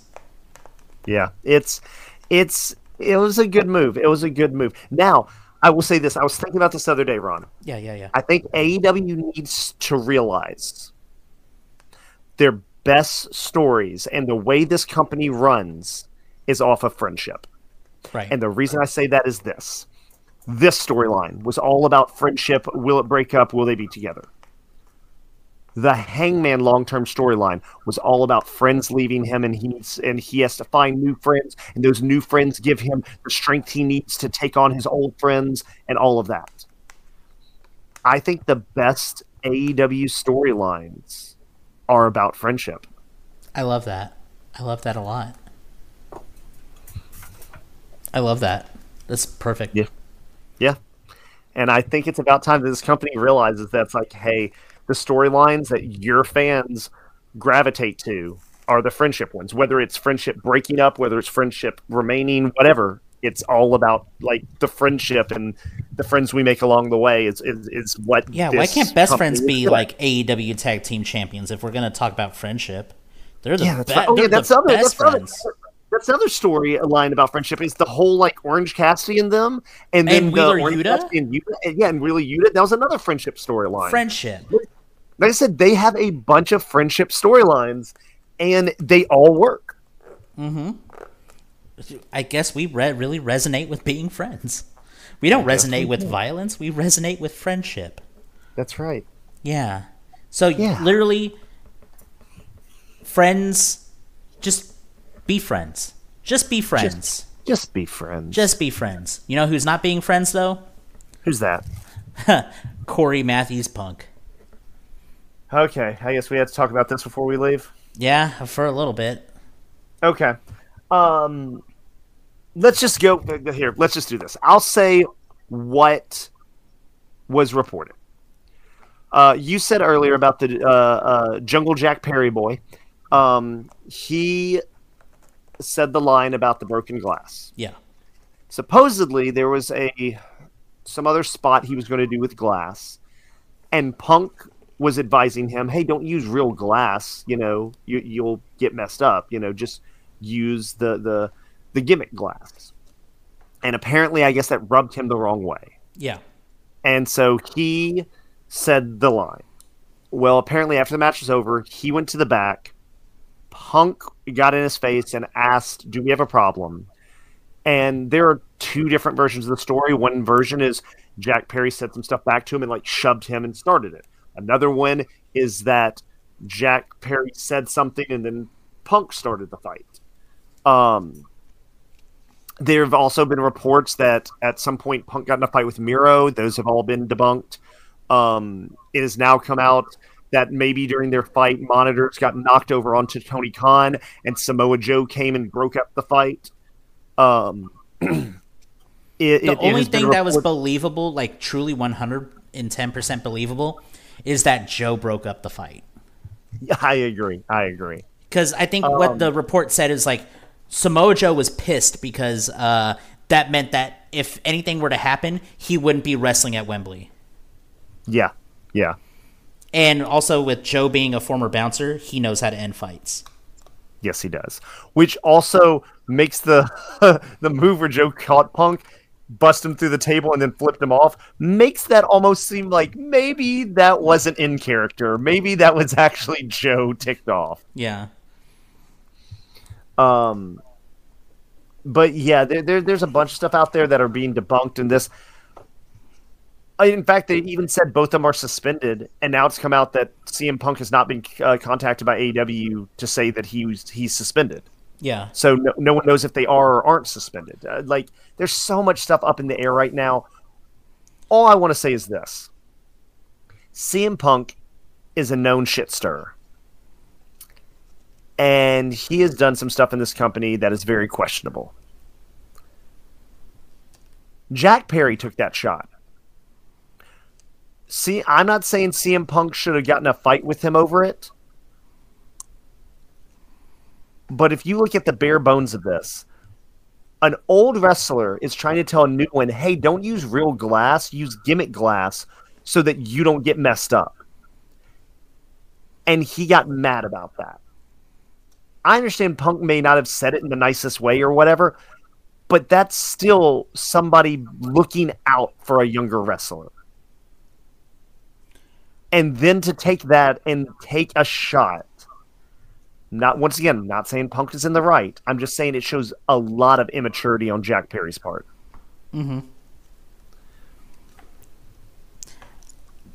Yeah, it's it's it was a good move. It was a good move. Now, I will say this. I was thinking about this the other day, Ron. Yeah, yeah, yeah. I think AEW needs to realize their best stories and the way this company runs is off of friendship. Right. And the reason I say that is this. This storyline was all about friendship. Will it break up? Will they be together? The Hangman long-term storyline was all about friends leaving him, and he needs, and he has to find new friends, and those new friends give him the strength he needs to take on his old friends, and all of that. I think the best AEW storylines are about friendship. I love that. I love that a lot. I love that. That's perfect. Yeah. Yeah. And I think it's about time that this company realizes that's like, hey, the storylines that your fans gravitate to are the friendship ones. Whether it's friendship breaking up, whether it's friendship remaining, whatever. It's all about like the friendship and the friends we make along the way is is, is what Yeah, why can't best friends be doing. like AEW tag team champions if we're gonna talk about friendship? They're the, Yeah, that's be- right. Oh, yeah, that's other. best That's other. friends. that's another story line about friendship is the whole like Orange Cassidy and them, and then the Wheeler Orange Yuta? Cassidy and Yuta, and- yeah, and Wheeler Yuta. That was another friendship storyline. Friendship. Like I said, they have a bunch of friendship storylines, and they all work. Mm-hmm. I guess we re- really resonate with being friends. We don't resonate with violence. We resonate with friendship. That's right. Yeah. So Yeah. literally, friends, just be friends. Just be friends. Just be friends. Just be friends. You know who's not being friends though? Who's that? [laughs] Corey Matthews Punk. Okay, I guess we had to talk about this before we leave. Yeah, for a little bit. Okay. Um let's just go here. Let's just do this. I'll say what was reported. Uh, you said earlier about the uh, uh, Jungle Jack Perry boy. Um, he said the line about the broken glass. Yeah. Supposedly, there was a some other spot he was going to do with glass, and Punk was advising him, "Hey, don't use real glass. You know, you, you'll get messed up. You know, just use the the the gimmick glass." And apparently, I guess that rubbed him the wrong way. Yeah. And so he said the line. Well, apparently, after the match was over, he went to the back. Punk got in his face and asked, Do we have a problem? And there are two different versions of the story. One version is Jack Perry said some stuff back to him and like shoved him and started it. Another one is that Jack Perry said something and then Punk started the fight. Um, there have also been reports that at some point Punk got in a fight with Miro. Those have all been debunked. Um, it has now come out that maybe during their fight, monitors got knocked over onto Tony Khan, and Samoa Joe came and broke up the fight. Um, [clears throat] it, The it- it only been thing that was believable, like truly 110% believable, is that Joe broke up the fight. I agree. I agree. Because I think Um, what the report said is like Samoa Joe was pissed because uh, that meant that if anything were to happen, he wouldn't be wrestling at Wembley. Yeah, yeah. And also with Joe being a former bouncer, he knows how to end fights. Yes, he does. Which also makes the [laughs] the move where Joe caught Punk, bust him through the table, and then flipped him off. Makes that almost seem like maybe that wasn't in character. Maybe that was actually Joe ticked off. Yeah. Um, but yeah, there, there there's a bunch of stuff out there that are being debunked in this. In fact, they even said both of them are suspended, and now it's come out that CM Punk has not been uh, contacted by AEW to say that he was he's suspended. Yeah. So no, no one knows if they are or aren't suspended. Uh, like, there's so much stuff up in the air right now. All I want to say is this: CM Punk is a known shit stirrer, and he has done some stuff in this company that is very questionable. Jack Perry took that shot. See, I'm not saying CM Punk should have gotten a fight with him over it. But if you look at the bare bones of this, an old wrestler is trying to tell a new one, hey, don't use real glass, use gimmick glass so that you don't get messed up. And he got mad about that. I understand Punk may not have said it in the nicest way or whatever, but that's still somebody looking out for a younger wrestler. And then to take that and take a shot not once again, I'm not saying Punk is in the right. I'm just saying it shows a lot of immaturity on Jack Perry's part. Mm-hmm.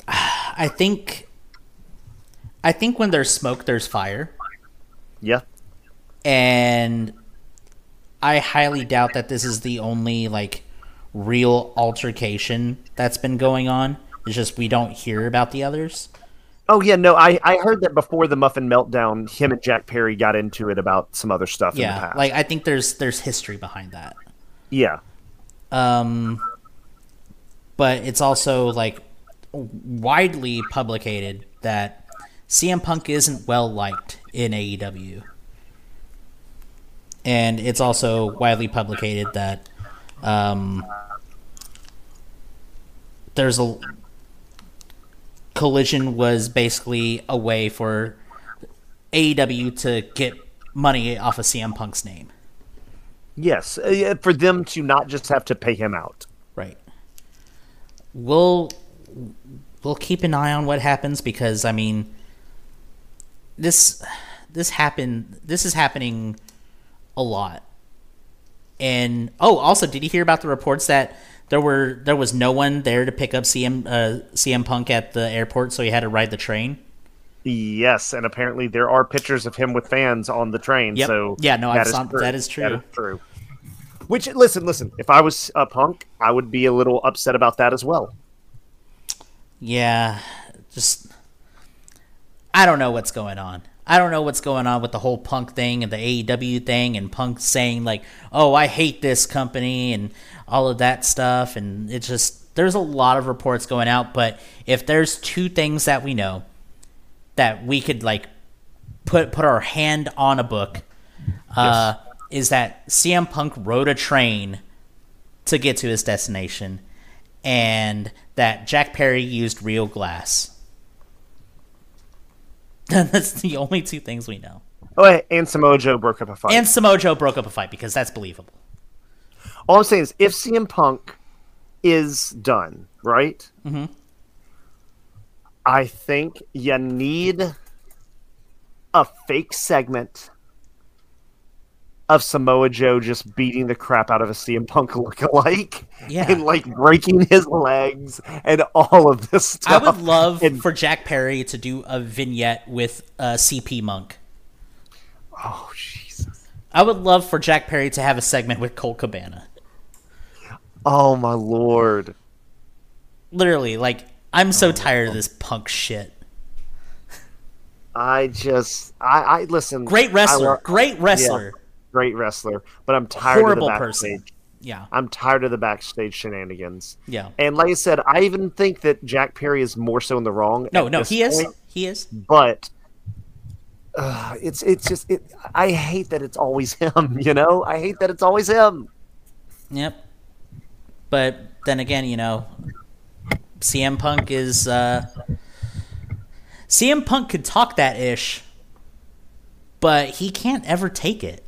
I think I think when there's smoke there's fire. Yeah. and I highly doubt that this is the only like real altercation that's been going on. It's just we don't hear about the others. Oh yeah, no, I, I heard that before the Muffin Meltdown, him and Jack Perry got into it about some other stuff in the Yeah, past. like I think there's there's history behind that. yeah. Um, but it's also like widely publicated that CM Punk isn't well liked in AEW, and it's also widely publicated that um, there's a collision was basically a way for AEW to get money off of CM Punk's name. Yes, uh, for them to not just have to pay him out. Right. We'll we'll keep an eye on what happens because I mean this this happened this is happening a lot. And oh, also did you hear about the reports that there were there was no one there to pick up CM uh, CM Punk at the airport so he had to ride the train? Yes, and apparently there are pictures of him with fans on the train. Yep. So Yeah, no, I that is saw- that is true. That is true. Which listen, listen. If I was a punk, I would be a little upset about that as well. Yeah, just I don't know what's going on. I don't know what's going on with the whole Punk thing and the AEW thing and Punk saying like, "Oh, I hate this company" and all of that stuff and it's just there's a lot of reports going out, but if there's two things that we know that we could like put put our hand on a book uh is that CM Punk rode a train to get to his destination and that Jack Perry used real glass. [laughs] that's the only two things we know. Oh, and Samoa Joe broke up a fight. And Samoa Joe broke up a fight because that's believable. All I'm saying is, if CM Punk is done, right? Mm-hmm. I think you need a fake segment of Samoa Joe just beating the crap out of a CM Punk [laughs] lookalike Yeah. and like breaking his legs and all of this stuff. I would love And- for Jack Perry to do a vignette with uh, CP Monk. oh Jesus! I would love for Jack Perry to have a segment with Colt Cabana. Oh my lord! Literally, like I'm so Oh. tired of this punk shit. I just I, I listen. Great wrestler, lo- great wrestler. Great wrestler, but I'm tired Horrible of the person. backstage. Yeah, I'm tired of the backstage shenanigans. yeah. And like I said, I even think that Jack Perry is more so in the wrong. No, no, he is. He is. But uh, it's it's just it. I hate that it's always [laughs] him. You know, I hate that it's always him. Yep. But then again, you know, CM Punk is uh CM Punk could talk that ish, but he can't ever take it.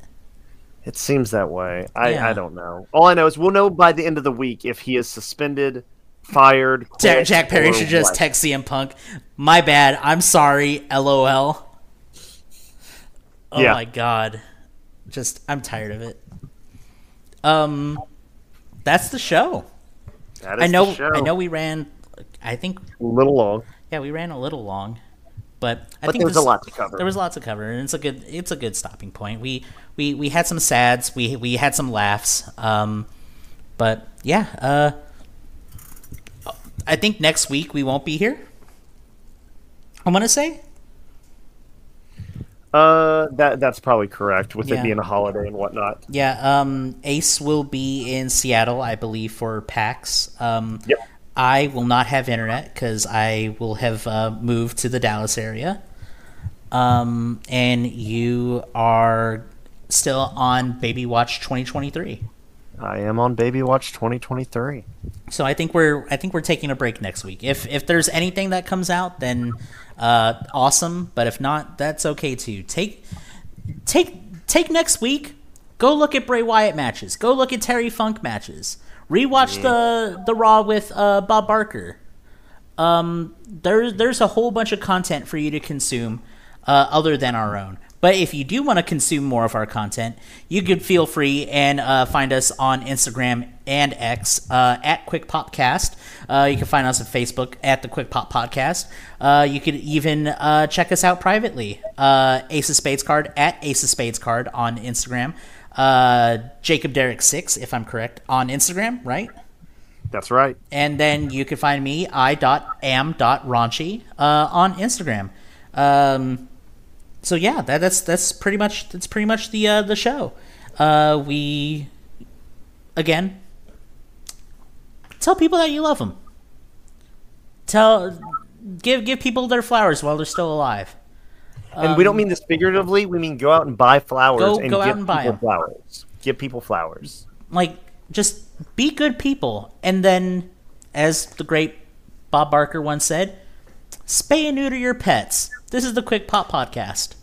It seems that way. I Yeah. I don't know. All I know is we'll know by the end of the week if he is suspended, fired. Quit, Jack Perry should just what. text CM Punk, "My bad. I'm sorry. LOL." Oh Yeah. my god. Just I'm tired of it. Um that's the show. That is I know. I know we ran I think a little long, yeah, we ran a little long, but I but think there was this- a lot to cover. There was lots to cover, and it's a good it's a good stopping point. We we we had some sads, we we had some laughs, um, but yeah, uh, I think next week we won't be here. I'm gonna say Uh, that that's probably correct with Yeah. it being a holiday and whatnot. yeah. Um, Ace will be in Seattle, I believe, for PAX. Um, Yep. I will not have internet because I will have uh, moved to the Dallas area. Um, and you are still on Baby Watch 2023. I am on Baby Watch 2023. So I think we're I think we're taking a break next week. If if there's anything that comes out, then uh, awesome. But if not, that's okay too. Take take take next week. Go look at Bray Wyatt matches. Go look at Terry Funk matches. Rewatch the the Raw with uh, Bob Barker. Um, there's there's a whole bunch of content for you to consume uh, other than our own. But if you do want to consume more of our content, you could feel free and uh, find us on Instagram and X uh, at Quick Popcast. Uh, you can find us on Facebook at the Quick Pop Podcast. Uh, you could even uh, check us out privately. Uh, Ace of Spades Card at Ace of Spades Card on Instagram. Uh, Jacob Derrick six, if I'm correct, on Instagram, right? That's right. and then you can find me i.am.raunchy uh, on Instagram. Um, so yeah, that, that's that's pretty much that's pretty much the uh, the show. Uh, we again tell people that you love them. Tell give give people their flowers while they're still alive. And we don't mean this figuratively. We mean go out and buy flowers Go- and go out give and buy people 'em. flowers. Give people flowers. like just be good people and then as the great bob barker once said spay and neuter your pets this is the quick pop podcast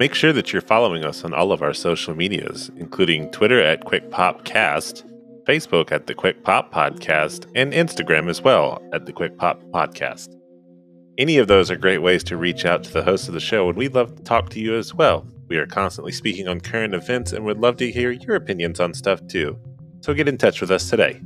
Make sure that you're following us on all of our social medias, including Twitter at QuickPopCast, Facebook at the Quick Pop Podcast, and Instagram as well at the Quick Pop Podcast. Any of those are great ways to reach out to the host of the show, and we'd love to talk to you as well. We are constantly speaking on current events and would love to hear your opinions on stuff too. So get in touch with us today.